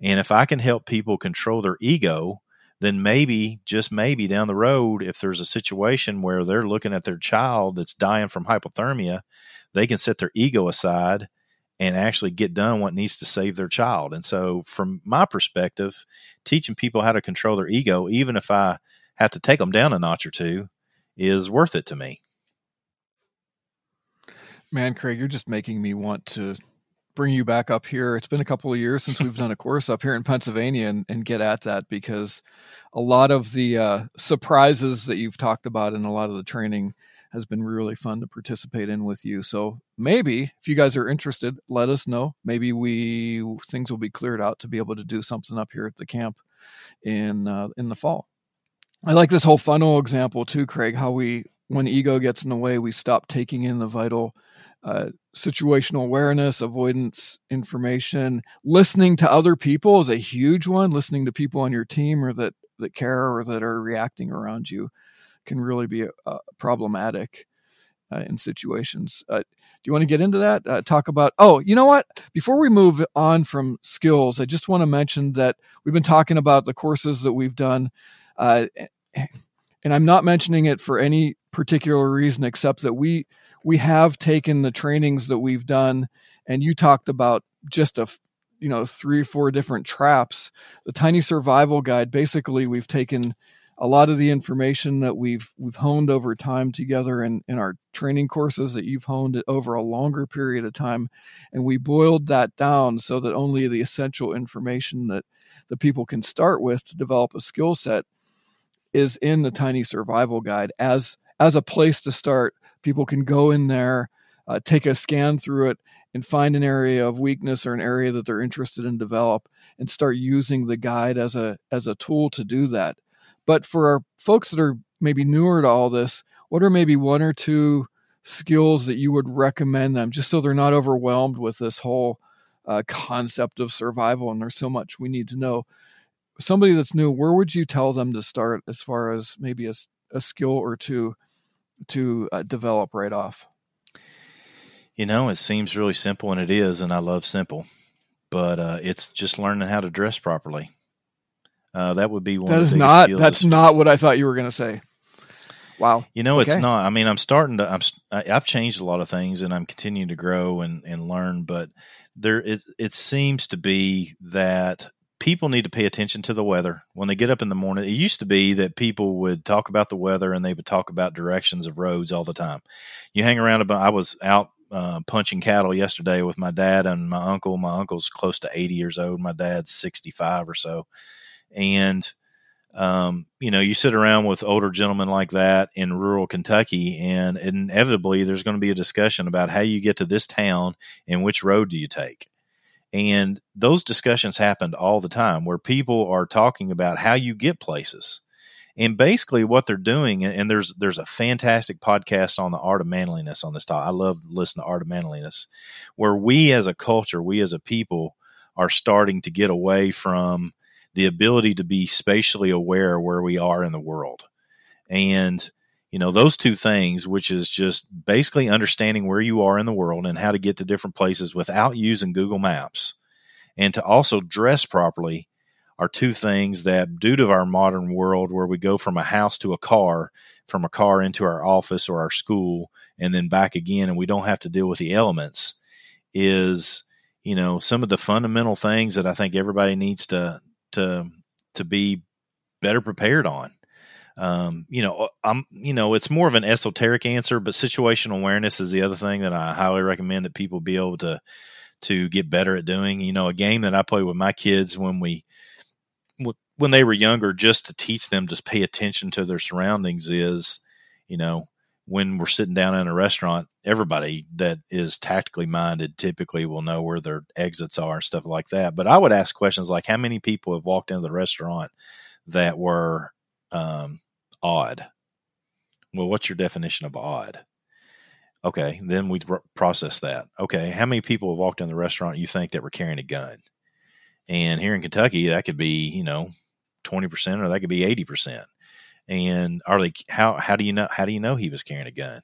And if I can help people control their ego, then maybe, just maybe down the road, if there's a situation where they're looking at their child that's dying from hypothermia, they can set their ego aside and actually get done what needs to save their child. And so, from my perspective, teaching people how to control their ego, even if I have to take them down a notch or two, is worth it to me. Man, Craig, you're just making me want to bring you back up here. It's been a couple of years since we've done a course up here in Pennsylvania and, and get at that because a lot of the uh, surprises that you've talked about and a lot of the training has been really fun to participate in with you. So maybe if you guys are interested, let us know. Maybe we things will be cleared out to be able to do something up here at the camp in uh, in the fall. I like this whole funnel example too, Craig. How we when ego gets in the way, we stop taking in the vital uh, situational awareness, avoidance information, listening to other people is a huge one. Listening to people on your team or that that care or that are reacting around you can really be uh, problematic uh, in situations. Uh, do you want to get into that? Uh, talk about, oh, you know what? Before we move on from skills, I just want to mention that we've been talking about the courses that we've done. And I'm not mentioning it for any particular reason except that we we have taken the trainings that we've done and you talked about just a you know three or four different traps. The tiny survival guide basically we've taken a lot of the information that we've we've honed over time together in, in our training courses that you've honed over a longer period of time and we boiled that down so that only the essential information that the people can start with to develop a skill set is in the tiny survival guide as as a place to start people can go in there, uh, take a scan through it, and find an area of weakness or an area that they're interested in develop, and start using the guide as a as a tool to do that. But for our folks that are maybe newer to all this, what are maybe one or two skills that you would recommend them, just so they're not overwhelmed with this whole uh, concept of survival and there's so much we need to know? Somebody that's new, where would you tell them to start as far as maybe a, a skill or two to uh, develop right off? You know, it seems really simple, and it is, and I love simple, but uh, it's just learning how to dress properly. Uh, that would be one. That is not. That's not what I thought you were going to say. Wow. You know, okay. it's not. I mean, I'm starting to. I'm. I've changed a lot of things, and I'm continuing to grow and and learn. But there, it it seems to be that people need to pay attention to the weather when they get up in the morning. It used to be that people would talk about the weather and they would talk about directions of roads all the time. You hang around about, I was out uh, punching cattle yesterday with my dad and my uncle. My uncle's close to 80 years old. My dad's 65 or so. And, um, you know, you sit around with older gentlemen like that in rural Kentucky, and inevitably there's going to be a discussion about how you get to this town and which road do you take. And those discussions happened all the time where people are talking about how you get places. And basically what they're doing, and there's there's a fantastic podcast on the art of manliness on this topic. I love listening to art of manliness, where we as a culture, we as a people are starting to get away from the ability to be spatially aware where we are in the world. And you know those two things which is just basically understanding where you are in the world and how to get to different places without using google maps. And to also dress properly are two things that due to our modern world where we go from a house to a car from a car into our office or our school and then back again and we don't have to deal with the elements is you know some of the fundamental things that i think everybody needs to to to be better prepared on Um, you know, I'm, you know, it's more of an esoteric answer, but situational awareness is the other thing that I highly recommend that people be able to to get better at doing. You know, a game that I play with my kids when we when they were younger, just to teach them to pay attention to their surroundings is, you know, when we're sitting down in a restaurant, everybody that is tactically minded typically will know where their exits are and stuff like that. But I would ask questions like, how many people have walked into the restaurant that were um, odd? Well, what's your definition of odd? Okay, then we process that. Okay, how many people have walked in the restaurant you think that were carrying a gun? And here in Kentucky, that could be, you know, 20% or that could be 80%. And are they, how, how do you know, how do you know he was carrying a gun?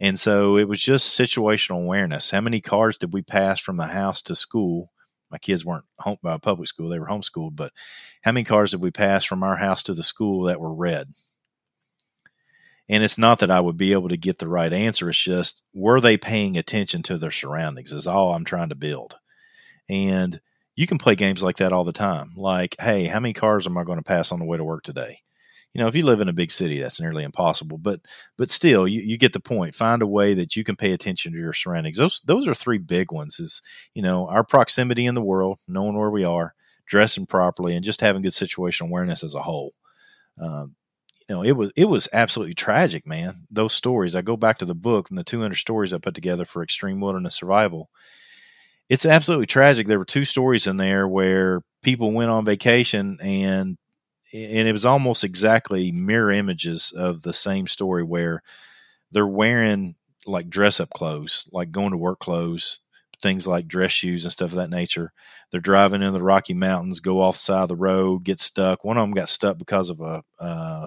And so it was just situational awareness. How many cars did we pass from the house to school? My kids weren't home uh, public school; they were homeschooled. But how many cars did we pass from our house to the school that were red? And it's not that I would be able to get the right answer. It's just were they paying attention to their surroundings? Is all I'm trying to build. And you can play games like that all the time. Like, hey, how many cars am I going to pass on the way to work today? You know, if you live in a big city, that's nearly impossible. But but still, you, you get the point. Find a way that you can pay attention to your surroundings. Those those are three big ones. Is you know our proximity in the world, knowing where we are, dressing properly, and just having good situational awareness as a whole. Um, you know, it was it was absolutely tragic, man. Those stories. I go back to the book and the 200 stories I put together for extreme wilderness survival it's absolutely tragic. There were two stories in there where people went on vacation and and it was almost exactly mirror images of the same story where they're wearing like dress up clothes, like going to work clothes, things like dress shoes and stuff of that nature. They're driving in the Rocky Mountains, go off the side of the road, get stuck. One of them got stuck because of a,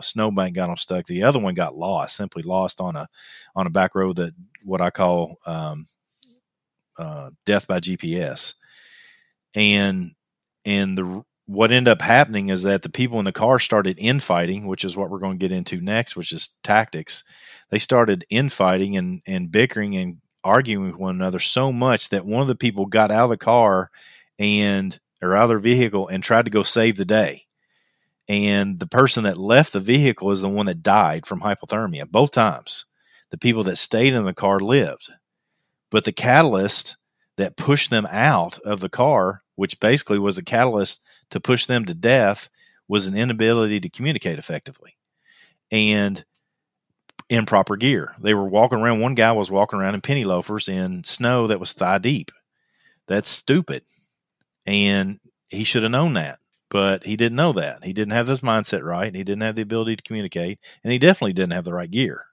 snowbank got them stuck. The other one got lost, simply lost on a on a back road that what I call um, uh, death by GPS, and and the what ended up happening is that the people in the car started infighting, which is what we're going to get into next, which is tactics. They started infighting and and bickering and arguing with one another so much that one of the people got out of the car and or out of their vehicle and tried to go save the day. And the person that left the vehicle is the one that died from hypothermia both times. The people that stayed in the car lived. But the catalyst that pushed them out of the car, which basically was the catalyst to push them to death, was an inability to communicate effectively and improper gear. They were walking around. One guy was walking around in penny loafers in snow that was thigh deep. That's stupid. And he should have known that, but he didn't know that. He didn't have this mindset right. He didn't have the ability to communicate, and he definitely didn't have the right gear.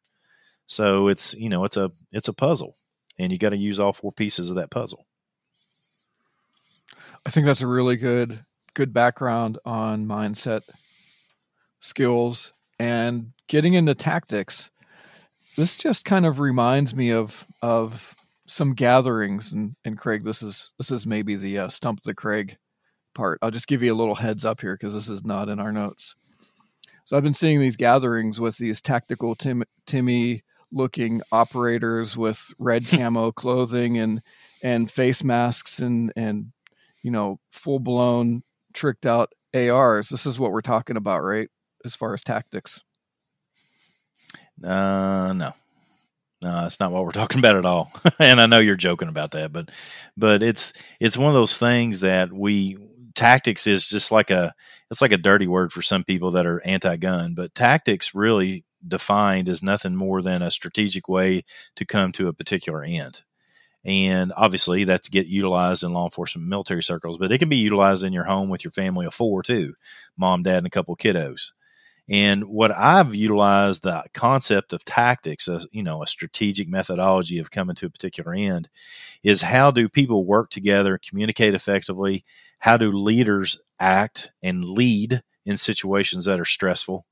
So it's you know it's a it's a puzzle and you got to use all four pieces of that puzzle. I think that's a really good good background on mindset skills and getting into tactics. This just kind of reminds me of of some gatherings and and Craig this is this is maybe the uh, stump the Craig part. I'll just give you a little heads up here because this is not in our notes. So I've been seeing these gatherings with these tactical Tim, Timmy looking operators with red camo clothing and and face masks and and you know full blown tricked out ARs. This is what we're talking about, right? As far as tactics. Uh, no, no, that's not what we're talking about at all. and I know you're joking about that, but but it's it's one of those things that we tactics is just like a it's like a dirty word for some people that are anti-gun, but tactics really defined as nothing more than a strategic way to come to a particular end. And obviously, that's get utilized in law enforcement military circles, but it can be utilized in your home with your family of four too mom, dad, and a couple kiddos. And what I've utilized the concept of tactics, a, you know, a strategic methodology of coming to a particular end, is how do people work together, communicate effectively? How do leaders act and lead in situations that are stressful?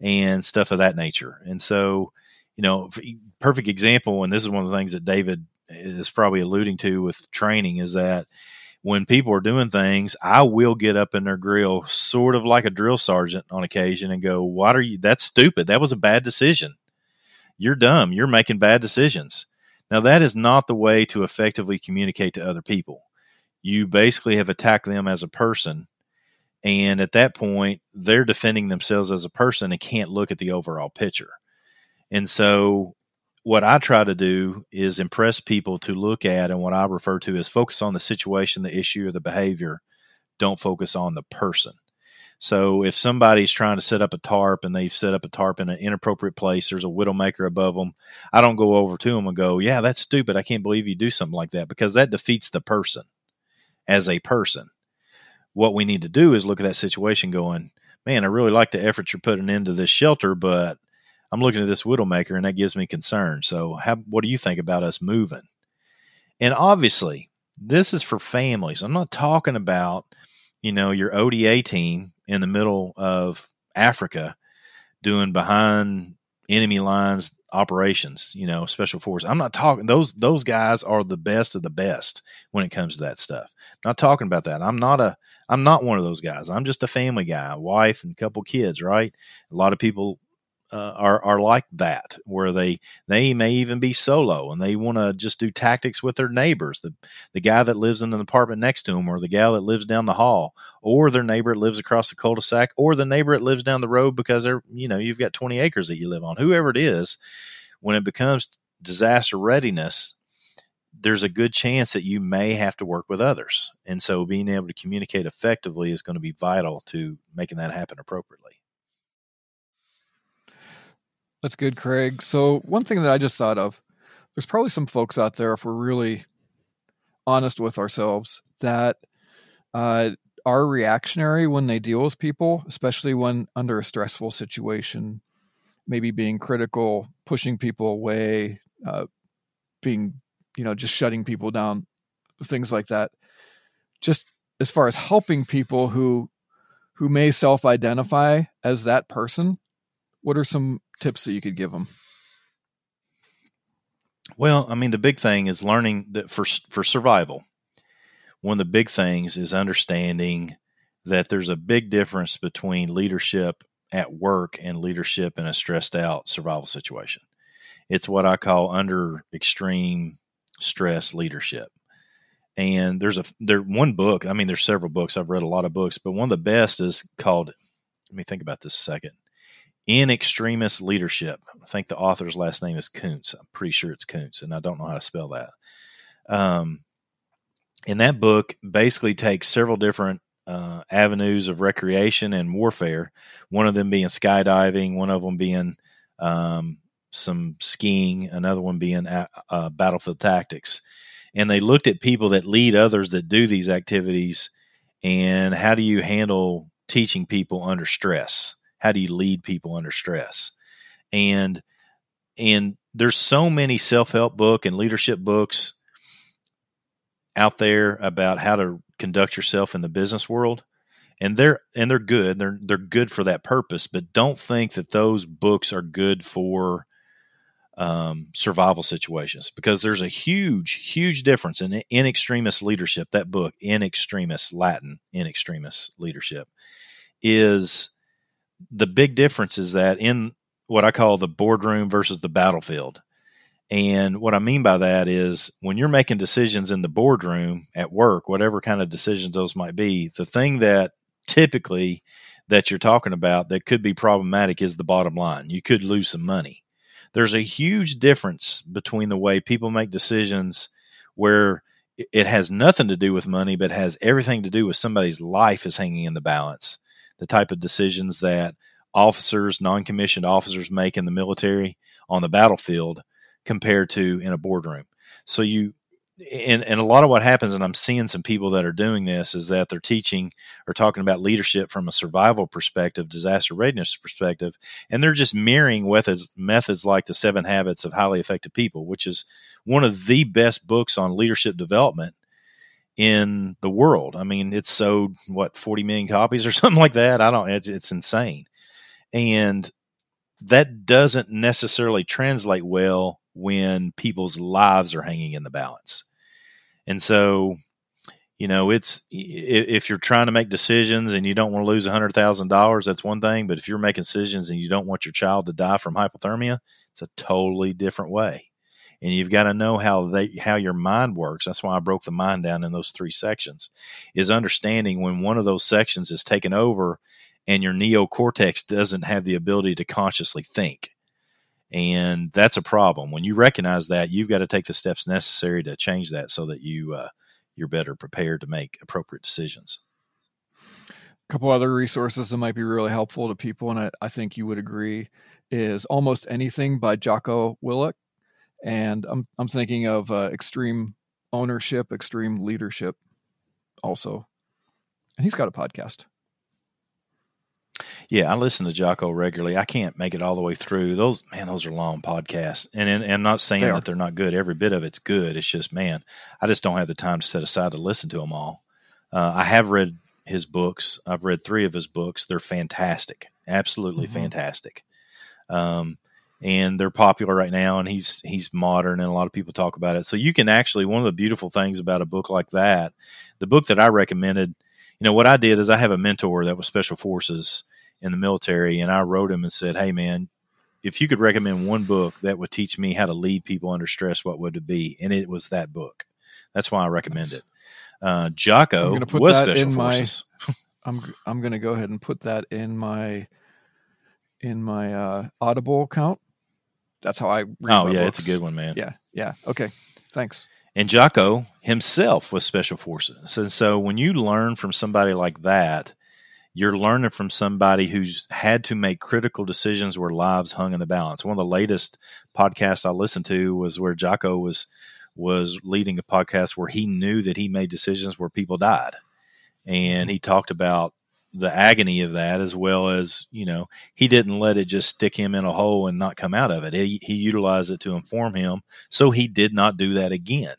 and stuff of that nature. And so, you know, perfect example, and this is one of the things that David is probably alluding to with training is that when people are doing things, I will get up in their grill, sort of like a drill sergeant on occasion, and go, "What are you? That's stupid. That was a bad decision. You're dumb. You're making bad decisions." Now, that is not the way to effectively communicate to other people. You basically have attacked them as a person And at that point, they're defending themselves as a person and can't look at the overall picture. And so, what I try to do is impress people to look at and what I refer to as focus on the situation, the issue, or the behavior. Don't focus on the person. So if somebody's trying to set up a tarp and they've set up a tarp in an inappropriate place, there's a widowmaker above them. I don't go over to them and go, "Yeah, that's stupid. I can't believe you do something like that," because that defeats the person as a person. What we need to do is look at that situation, going, "Man, I really like the effort you're putting into this shelter, but I'm looking at this widowmaker and that gives me concern. So, how, what do you think about us moving?" And obviously, this is for families. I'm not talking about, you know, your ODA team in the middle of Africa doing behind enemy lines operations, you know, special forces. I'm not talking those those guys are the best of the best when it comes to that stuff. I'm not talking about that. I'm not a I'm not one of those guys. I'm just a family guy, wife and a couple kids, right? A lot of people uh, are are like that, where they they may even be solo and they want to just do tactics with their neighbors, the the guy that lives in an apartment next to them, or the gal that lives down the hall, or their neighbor that lives across the cul-de-sac, or the neighbor that lives down the road because they're you know you've got twenty acres that you live on. Whoever it is, when it becomes disaster readiness, there's a good chance that you may have to work with others, and so being able to communicate effectively is going to be vital to making that happen appropriately. That's good, Craig. So, one thing that I just thought of there's probably some folks out there, if we're really honest with ourselves, that uh, are reactionary when they deal with people, especially when under a stressful situation, maybe being critical, pushing people away, uh, being, you know, just shutting people down, things like that. Just as far as helping people who who may self-identify as that person, what are some tips that you could give them? Well, I mean, the big thing is learning that for for survival. One of the big things is understanding that there's a big difference between leadership at work and leadership in a stressed out survival situation. It's what I call under extreme stress leadership. And there's a there one book. I mean, there's several books. I've read a lot of books, but one of the best is called. Let me think about this a second in extremis leadership. I think the author's last name is Kuntz. I'm pretty sure it's Kuntz, and I don't know how to spell that. Um, and that book basically takes several different uh, avenues of recreation and warfare. One of them being skydiving, one of them being um, some skiing, another one being a, uh, battlefield tactics. And they looked at people that lead others that do these activities, and how do you handle teaching people under stress? How do you lead people under stress? And and there's so many self-help book and leadership books out there about how to conduct yourself in the business world and they're and they're good. They're they're good for that purpose but don't think that those books are good for um, survival situations because there's a huge huge difference in in extremis leadership. That book in extremist latin in extremis leadership is the big difference is that in what I call the boardroom versus the battlefield. And what I mean by that is when you're making decisions in the boardroom at work, whatever kind of decisions those might be, the thing that typically that you're talking about that could be problematic is the bottom line. You could lose some money. There's a huge difference between the way people make decisions where it has nothing to do with money, but has everything to do with somebody's life is hanging in the balance the type of decisions that officers, non commissioned officers make in the military on the battlefield compared to in a boardroom. So you, and, and a lot of what happens, and I'm seeing some people that are doing this, is that they're teaching or talking about leadership from a survival perspective, disaster readiness perspective, and they're just mirroring methods, methods like the Seven Habits of Highly Effective People, which is one of the best books on leadership development in the world. I mean, it's sold what 40 million copies or something like that. I don't it's, it's insane. And that doesn't necessarily translate well when people's lives are hanging in the balance. And so, you know, it's if you're trying to make decisions and you don't want to lose a hundred thousand dollars, that's one thing. But if you're making decisions and you don't want your child to die from hypothermia, it's a totally different way. And you've got to know how they how your mind works. That's why i broke the mind down in those three sections is understanding when one of those sections is taken over and your neocortex doesn't have the ability to consciously think. And that's a problem. When you recognize that you've got to take the steps necessary to change that so that you uh, you're better prepared to make appropriate decisions. A couple other resources that might be really helpful to people and i, I think you would agree is almost anything by jocko willink and I'm I'm thinking of uh, extreme ownership, extreme leadership, also, and he's got a podcast. Yeah, I listen to Jocko regularly. I can't make it all the way through. Those man, those are long podcasts, and, and, and I'm not saying they that they're not good. Every bit of it's good. It's just man, I just don't have the time to set aside to listen to them all. Uh, I have read his books. I've read three of his books. They're fantastic, absolutely mm-hmm. fantastic. Um, and they're popular right now and he's he's modern and a lot of people talk about it. So you can actually one of the beautiful things about a book like that the book that i recommended you know what i did is i have a mentor that was special forces in the military and i wrote him and said hey man if you could recommend one book that would teach me how to lead people under stress what would it be? And it was that book. That's why i recommend it. Uh, jocko was special forces. My, i'm i'm going to go ahead and put that in my in my uh, audible account that's how I read. Oh yeah, books. it's a good one, man. Yeah, yeah. Okay, thanks. And Jocko himself was special forces, and so when you learn from somebody like that, you're learning from somebody who's had to make critical decisions where lives hung in the balance. One of the latest podcasts I listened to was where Jocko was was leading a podcast where he knew that he made decisions where people died, and he talked about the agony of that as well as you know he didn't let it just stick him in a hole and not come out of it. He, he utilized it to inform him. So he did not do that again.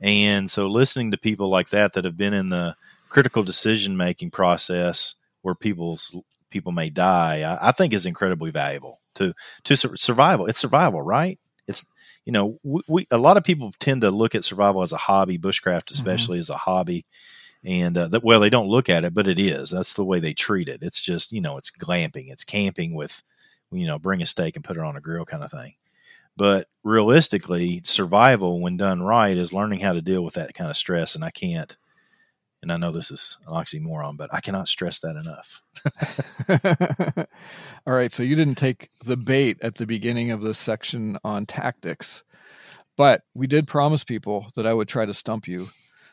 And so listening to people like that that have been in the critical decision making process where people's people may die I, I, think is incredibly valuable to to survival. It's survival right? It's you know we, we, a lot of people tend to look at survival as a hobby bushcraft mm-hmm. especially mm-hmm. as a hobby and uh, that well they don't look at it but it is. That's the way they treat it. It's just you know it's glamping. It's camping with you know bring a steak and put it on a grill kind of thing. But realistically survival when done right is learning how to deal with that kind of stress and i can't and i know this is an oxymoron but i cannot stress that enough. All right so you didn't take the bait at the beginning of this section on tactics but we did promise people that i would try to stump you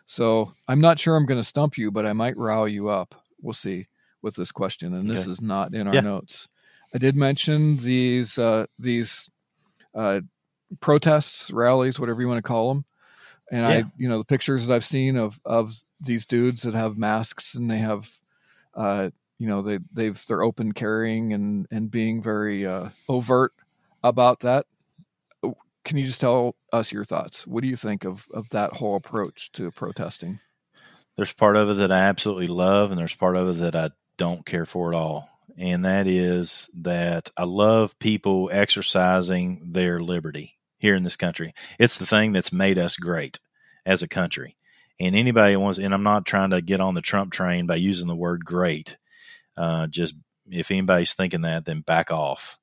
so I'm not sure I'm going to stump you, but I might rile you up. We'll see with this question. And this okay. is not in our yeah. notes. I did mention these uh, these uh, protests, rallies, whatever you want to call them. And yeah. I, you know, the pictures that I've seen of of these dudes that have masks and they have, uh, you know, they they've they're open carrying and and being very uh, overt about that can you just tell us your thoughts? What do you think of of that whole approach to protesting? There's part of it that I absolutely love, and there's part of it that I don't care for at all. And that is that I love people exercising their liberty here in this country. It's the thing that's made us great as a country. And anybody wants, and I'm not trying to get on the Trump train by using the word great. Uh, just if anybody's thinking that, then back off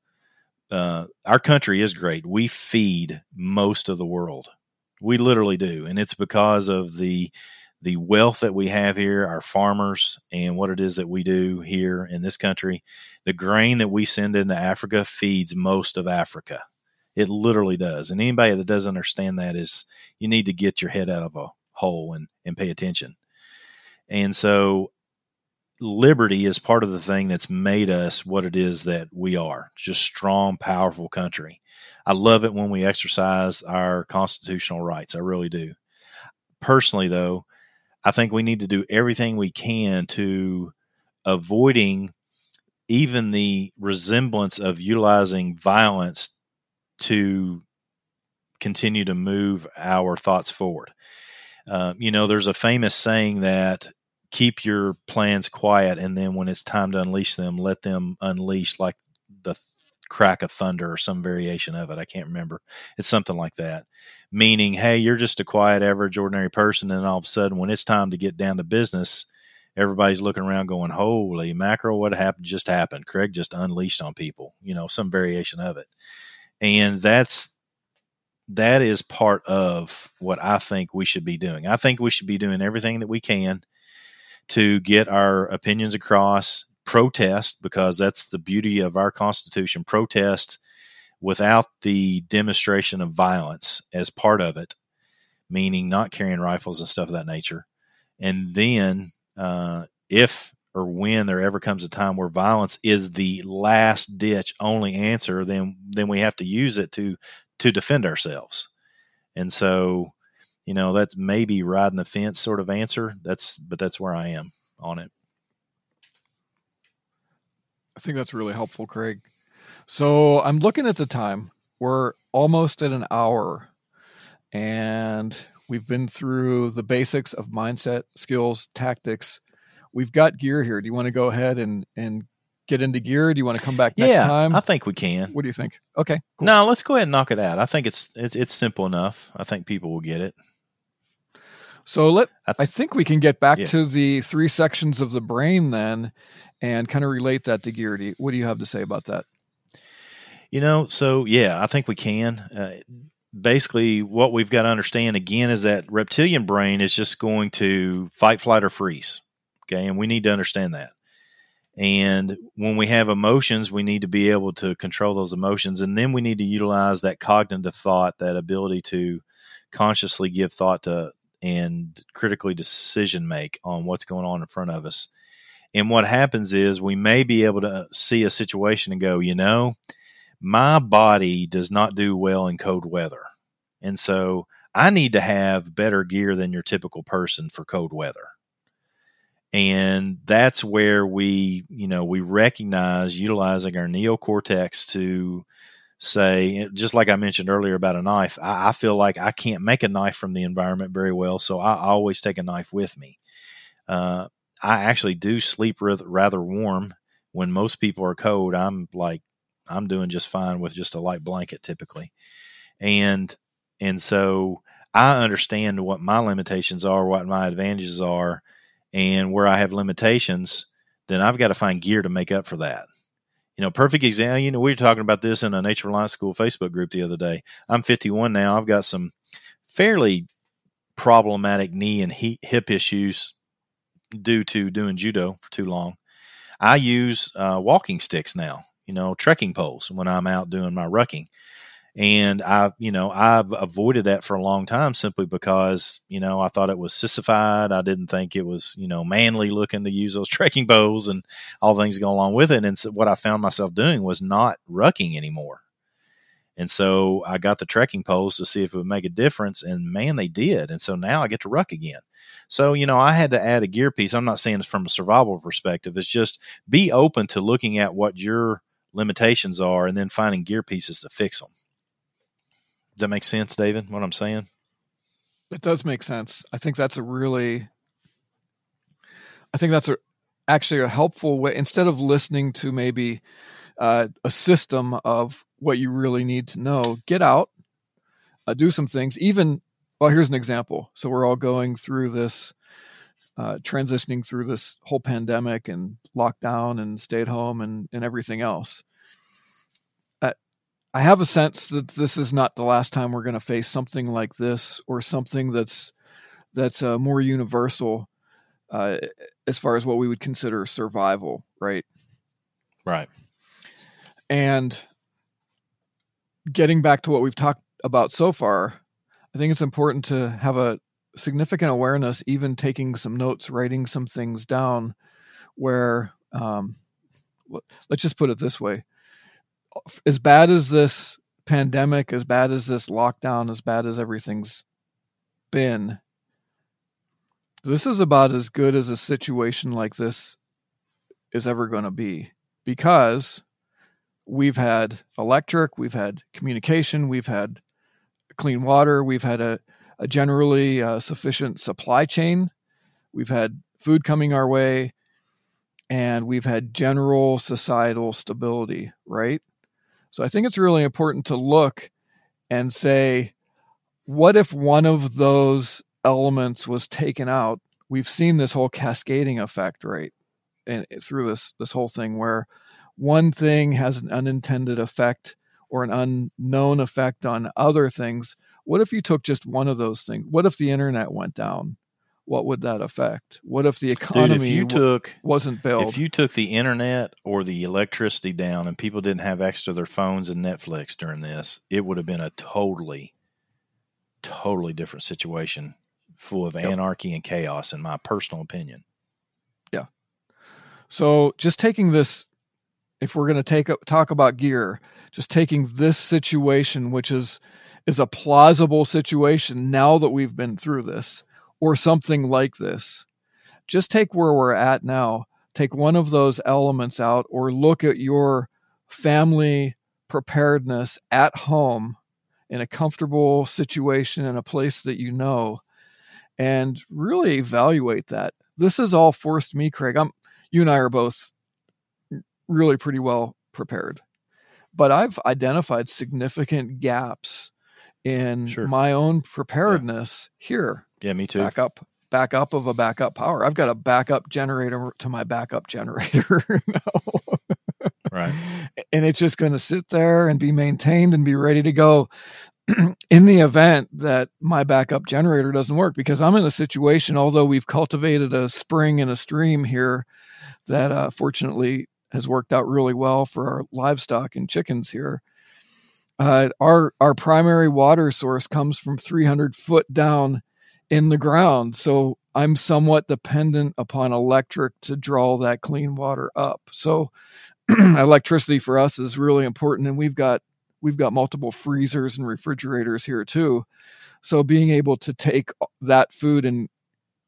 uh, our country is great. We feed most of the world. We literally do, and it's because of the the wealth that we have here, our farmers, and what it is that we do here in this country. The grain that we send into Africa feeds most of Africa. It literally does. And anybody that doesn't understand that is you need to get your head out of a hole and, and pay attention. And so liberty is part of the thing that's made us what it is that we are. Just strong powerful country. I love it when we exercise our constitutional rights. I really do. Personally though i think we need to do everything we can to avoiding even the resemblance of utilizing violence to continue to move our thoughts forward. Uh, you know there's a famous saying that keep your plans quiet and then when it's time to unleash them let them unleash like the crack of thunder or some variation of it i can't remember. It's something like that. Meaning hey you're just a quiet average ordinary person and all of a sudden when it's time to get down to business everybody's looking around going holy mackerel what happened just happened? Craig just unleashed on people you know some variation of it. And that's that is part of what I think we should be doing. I think we should be doing everything that we can to get our opinions across, protest, because that's the beauty of our Constitution, protest without the demonstration of violence as part of it, meaning not carrying rifles and stuff of that nature. And then, uh, if or when there ever comes a time where violence is the last ditch only answer, then then we have to use it to to defend ourselves. And so, you know, that's maybe riding the fence sort of answer. That's but that's where I am on it. I think that's really helpful, Craig. So I'm looking at the time. We're almost at an hour, and we've been through the basics of mindset, skills, tactics. We've got gear here. Do you want to go ahead and and get into gear? Do you want to come back next yeah, time? I think we can. What do you think? Okay. Cool. No, let's go ahead and knock it out. I think it's it's, it's simple enough. I think people will get it. So let I, th- I think we can get back Yeah. to the three sections of the brain then, and kind of relate that to gear. Do you, what do you have to say about that? You know, so yeah, I think we can. Uh, basically, what we've got to understand again is that reptilian brain is just going to fight, flight, or freeze. Okay, and we need to understand that. And when we have emotions, we need to be able to control those emotions, and then we need to utilize that cognitive thought, that ability to consciously give thought to and critically decision make on what's going on in front of us. And what happens is we may be able to uh, see a situation and go, you know, my body does not do well in cold weather. And so I need to have better gear than your typical person for cold weather. And that's where we, you know, we recognize utilizing our neocortex to say, just like I mentioned earlier about a knife, I, I feel like I can't make a knife from the environment very well. So I always take a knife with me. Uh, I actually do sleep rather, rather warm. When most people are cold, I'm like, I'm doing just fine with just a light blanket typically. And and so I understand what my limitations are, what my advantages are, and where I have limitations, then I've got to find gear to make up for that. You know, perfect example, you know, we were talking about this in a Nature Reliance School Facebook group the other day. I'm 51 now. I've got some fairly problematic knee and he- hip issues due to doing judo for too long. I use uh, walking sticks now, you know, trekking poles when I'm out doing my rucking. And I, you know, I've avoided that for a long time simply because, you know, I thought it was sissified. I didn't think it was, you know, manly looking to use those trekking poles and all things go along with it. And so what I found myself doing was not rucking anymore. And so I got the trekking poles to see if it would make a difference. And man, they did. And so now I get to ruck again. So, you know, I had to add a gear piece. I'm not saying it's from a survival perspective. It's just be open to looking at what your limitations are and then finding gear pieces to fix them. Does that make sense, David? What I'm saying? It does make sense. I think that's a really, I think that's a actually a helpful way. Instead of listening to maybe uh, a system of what you really need to know, get out, uh, do some things. Even well, here's an example. So we're all going through this, uh, transitioning through this whole pandemic and lockdown and stay at home and and everything else. I have a sense that this is not the last time we're going to face something like this or something that's that's uh, more universal uh, as far as what we would consider survival, right? Right. And getting back to what we've talked about so far, I think it's important to have a significant awareness, even taking some notes, writing some things down, where um, let's just put it this way as bad as this pandemic, as bad as this lockdown, as bad as everything's been, this is about as good as a situation like this is ever going to be because we've had electric, we've had communication, we've had clean water, we've had a, a generally uh, sufficient supply chain, we've had food coming our way, and we've had general societal stability, right? So I think it's really important to look and say, what if one of those elements was taken out? We've seen this whole cascading effect, right? And through this this whole thing where one thing has an unintended effect or an unknown effect on other things. What if you took just one of those things? What if the internet went down? What would that affect? What if the economy Dude, if you took wasn't built? if you took the internet or the electricity down and people didn't have access to their phones and Netflix during this, it would have been a totally, totally different situation, full of Yep. anarchy and chaos, in my personal opinion. Yeah. So just taking this, if we're going to take talk about gear, just taking this situation, which is is a plausible situation now that we've been through this, or something like this. Just take where we're at now. Take one of those elements out, or look at your family preparedness at home in a comfortable situation in a place that you know, and really evaluate that. This has all forced me, Craig. I'm you and I are both really pretty well prepared. But I've identified significant gaps in Sure. my own preparedness here. Yeah, me too. Backup, backup of a backup power. I've got a backup generator to my backup generator now. Right. and it's just going to sit there and be maintained and be ready to go in the event that my backup generator doesn't work because i'm in a situation although we've cultivated a spring and a stream here that uh, fortunately has worked out really well for our livestock and chickens here uh, our our primary water source comes from 300 foot down in the ground. So i'm somewhat dependent upon electric to draw that clean water up. So electricity for us is really important and we've got we've got multiple freezers and refrigerators here too. So being able to take that food and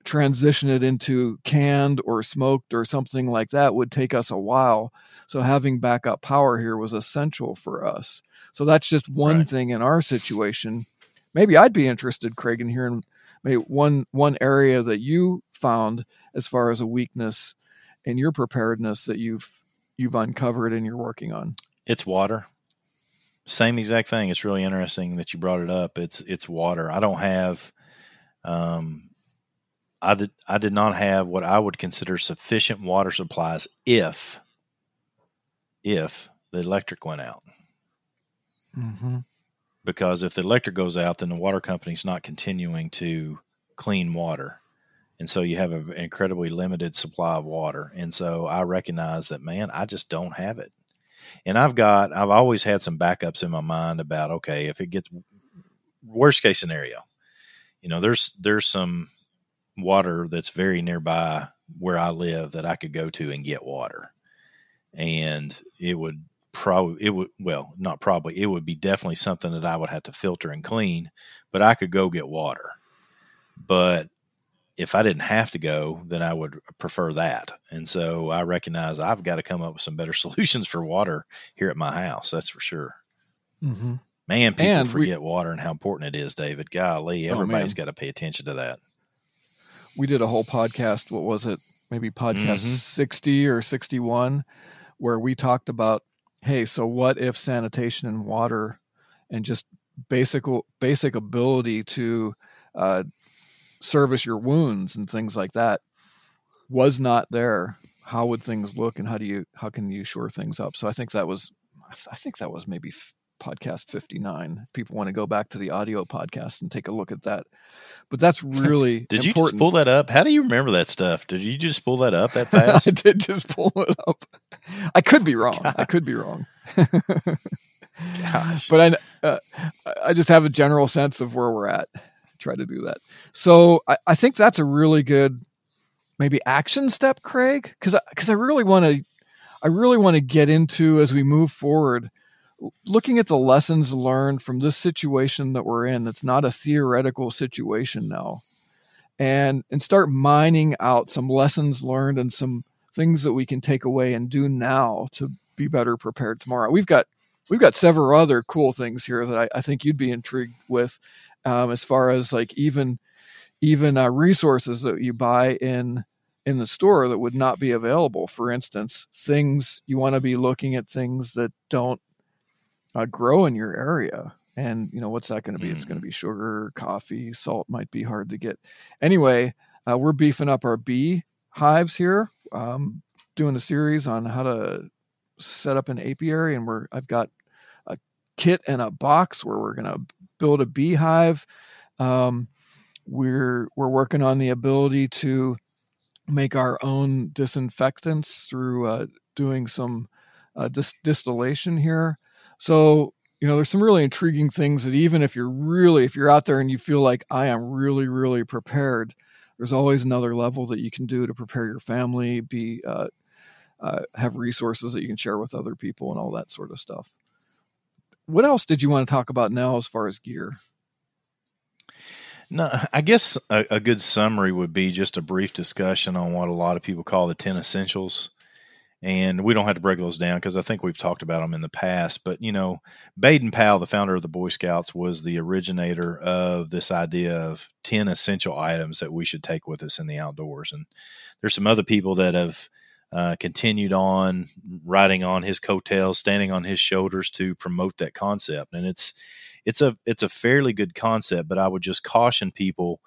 transition it into canned or smoked or something like that would take us a while so having backup power here was essential for us so that's just one Right. thing in our situation maybe i'd be interested craig in hearing maybe one one area that you found as far as a weakness in your preparedness that you've you've uncovered and you're working on. It's water. Same exact thing. It's really interesting that you brought it up. It's it's water. I don't have um I did I did not have what I would consider sufficient water supplies if if the electric went out. Mm-hmm. Because if the electric goes out, then the water company's not continuing to clean water. And so you have an incredibly limited supply of water. And so I recognize that, man, I just don't have it. And I've got, I've always had some backups in my mind about, okay, if it gets worst case scenario, you know, there's, there's some water that's very nearby where I live that I could go to and get water. And it would probably, it would, well, not probably, it would be definitely something that I would have to filter and clean, but I could go get water. But if I didn't have to go, then I would prefer that. And so I recognize I've got to come up with some better solutions for water here at my house. That's for sure. Mm-hmm. Man, people And we- forget water and how important it is, David. Golly, Oh, everybody's man. got to pay attention to that. We did a whole podcast. What was it? Maybe podcast Mhm. 60 or 61, where we talked about, hey, so what if sanitation and water and just basic basic ability to uh, service your wounds and things like that was not there how would things look and how do you how can you shore things up so i think that was i think that was maybe podcast 59 if people want to go back to the audio podcast and take a look at that but that's really Did you just pull that up? How do you remember that stuff? Did you just pull that up at that i did just pull it up i could be wrong i could be wrong Gosh. but I, uh, I just have a general sense of where we're at. Try to do that. So I, I think that's a really good, maybe action step, Craig, because because I, really want to, I really want to get into as we move forward, looking at the lessons learned from this situation that we're in. That's not a theoretical situation now, and and start mining out some lessons learned and some things that we can take away and do now to be better prepared tomorrow. We've got we've got several other cool things here that I, I think you'd be intrigued with, um, as far as like even even uh, resources that you buy in in the store that would not be available. For instance, things you want to be looking at things that don't uh, grow in your area. And you know what's that going to be? It's going to be sugar, coffee, salt might be hard to get. Anyway, uh, we're beefing up our bee hives here. Um, doing a series on how to set up an apiary, and we're I've got a kit and a box where we're going to build a beehive. Um, we're we're working on the ability to make our own disinfectants through uh, doing some uh, dis- distillation here. So you know, there's some really intriguing things that even if you're really if you're out there and you feel like I am really really prepared, there's always another level that you can do to prepare your family, be uh, uh, have resources that you can share with other people and all that sort of stuff. What else did you want to talk about now as far as gear? No, I guess a, a, good summary would be just a brief discussion on what a lot of people call the 10 essentials. And we don't have to break those down because I think we've talked about them in the past. But, you know, Baden Powell, the founder of the Boy Scouts, was the originator of this idea of 10 essential items that we should take with us in the outdoors. And there's some other people that have uh, continued on riding on his coattails, standing on his shoulders to promote that concept. And it's, it's a it's a fairly good concept, but I would just caution people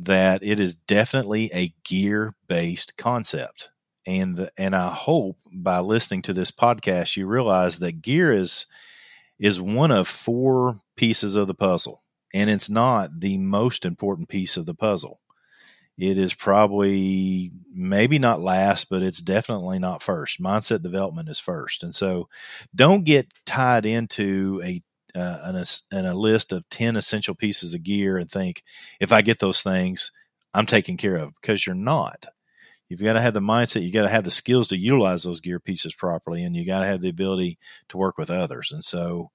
that it is definitely a gear based concept. And the, and I hope by listening to this podcast you realize that gear is is one of four pieces of the puzzle and it's not the most important piece of the puzzle. It is probably maybe not last, but it's definitely not first. Mindset development is first. And so don't get tied into a uh, an, an, a list of 10 essential pieces of gear and think, if I get those things, I'm taken care of because you're not. You've got to have the mindset, you got to have the skills to utilize those gear pieces properly, and you got to have the ability to work with others. And so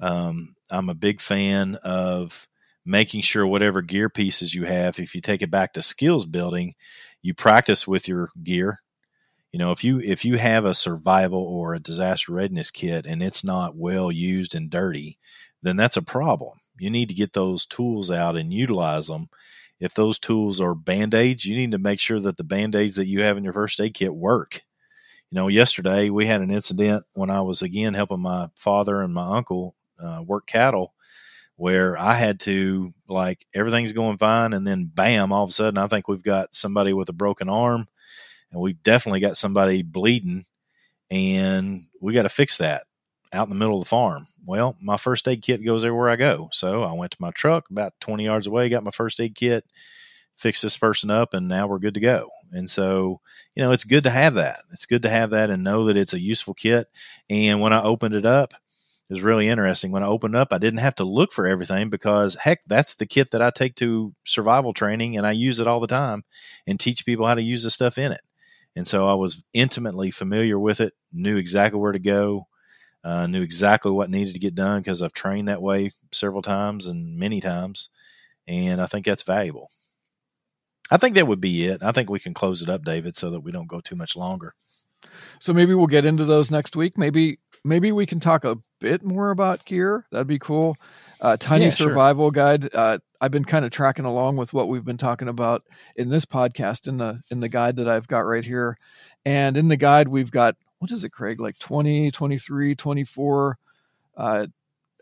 um, I'm a big fan of making sure whatever gear pieces you have, if you take it back to skills building, you practice with your gear you know if you if you have a survival or a disaster readiness kit and it's not well used and dirty then that's a problem you need to get those tools out and utilize them if those tools are band-aids you need to make sure that the band-aids that you have in your first aid kit work you know yesterday we had an incident when i was again helping my father and my uncle uh, work cattle where I had to like everything's going fine and then bam all of a sudden I think we've got somebody with a broken arm and we've definitely got somebody bleeding and we got to fix that out in the middle of the farm. Well, my first aid kit goes everywhere I go. So I went to my truck about 20 yards away, got my first aid kit, fixed this person up, and now we're good to go. And so, you know, it's good to have that. It's good to have that and know that it's a useful kit. And when I opened it up, it was really interesting. When I opened up, I didn't have to look for everything because, heck, that's the kit that I take to survival training and I use it all the time and teach people how to use the stuff in it. And so I was intimately familiar with it, knew exactly where to go, uh, knew exactly what needed to get done because I've trained that way several times and many times. And I think that's valuable. I think that would be it. I think we can close it up, David, so that we don't go too much longer. So maybe we'll get into those next week. Maybe maybe we can talk a bit more about gear. That'd be cool. Uh, Tiny yeah, Survival sure. Guide. Uh, I've been kind of tracking along with what we've been talking about in this podcast in the in the guide that I've got right here. And in the guide we've got what is it, Craig? Like 20, 23, 24 uh,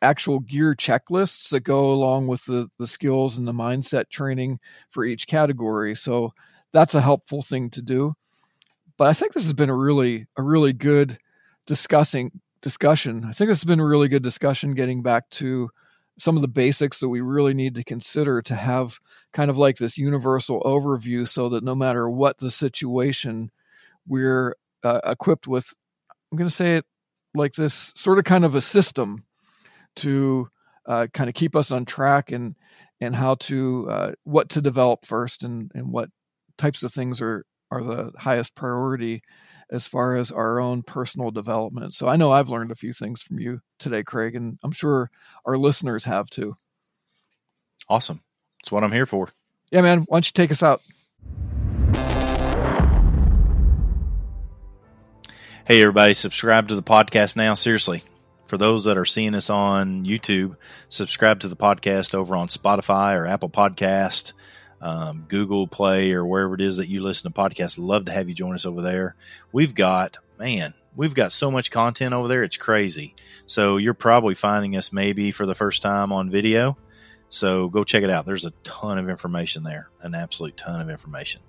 actual gear checklists that go along with the the skills and the mindset training for each category. So that's a helpful thing to do. But I think this has been a really a really good discussing discussion. I think this has been a really good discussion getting back to some of the basics that we really need to consider to have kind of like this universal overview so that no matter what the situation, we're uh, equipped with, I'm going to say it like this sort of kind of a system to uh, kind of keep us on track and and how to uh, what to develop first and and what types of things are are the highest priority as far as our own personal development. So I know I've learned a few things from you today, Craig, and I'm sure our listeners have too. Awesome. That's what I'm here for. Yeah, man. Why don't you take us out? Hey, everybody, subscribe to the podcast now. Seriously. For those that are seeing us on YouTube, subscribe to the podcast over on Spotify or Apple Podcast um, Google Play or wherever it is that you listen to podcasts. Love to have you join us over there. We've got, man, we've got so much content over there. It's crazy. So you're probably finding us maybe for the first time on video. So go check it out. There's a ton of information there, an absolute ton of information.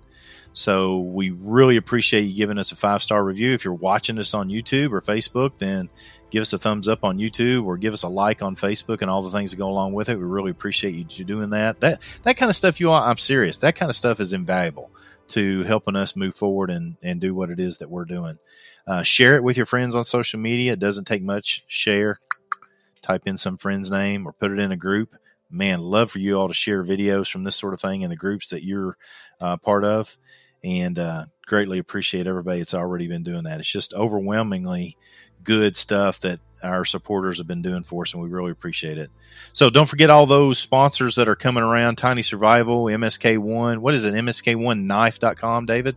So we really appreciate you giving us a five star review. If you're watching us on YouTube or Facebook, then give us a thumbs up on YouTube or give us a like on Facebook and all the things that go along with it. We really appreciate you doing that. That that kind of stuff, you all, I'm serious. That kind of stuff is invaluable to helping us move forward and, and do what it is that we're doing. Uh, share it with your friends on social media. It doesn't take much. Share, type in some friend's name or put it in a group. Man, love for you all to share videos from this sort of thing in the groups that you're uh, part of and uh, greatly appreciate everybody that's already been doing that. It's just overwhelmingly good stuff that our supporters have been doing for us, and we really appreciate it. So don't forget all those sponsors that are coming around Tiny Survival, MSK1. What is it? MSK1knife.com, David?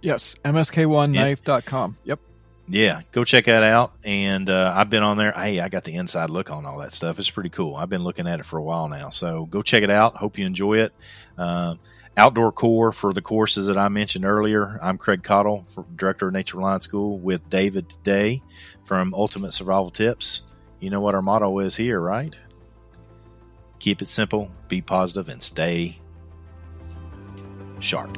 Yes, MSK1knife.com. Yep. Yeah, go check that out. And uh, I've been on there. Hey, I got the inside look on all that stuff. It's pretty cool. I've been looking at it for a while now. So go check it out. Hope you enjoy it. Uh, outdoor core for the courses that I mentioned earlier. I'm Craig Caudill, Director of Nature Reliance School, with David today from Ultimate Survival Tips. You know what our motto is here, right? Keep it simple, be positive, and stay sharp.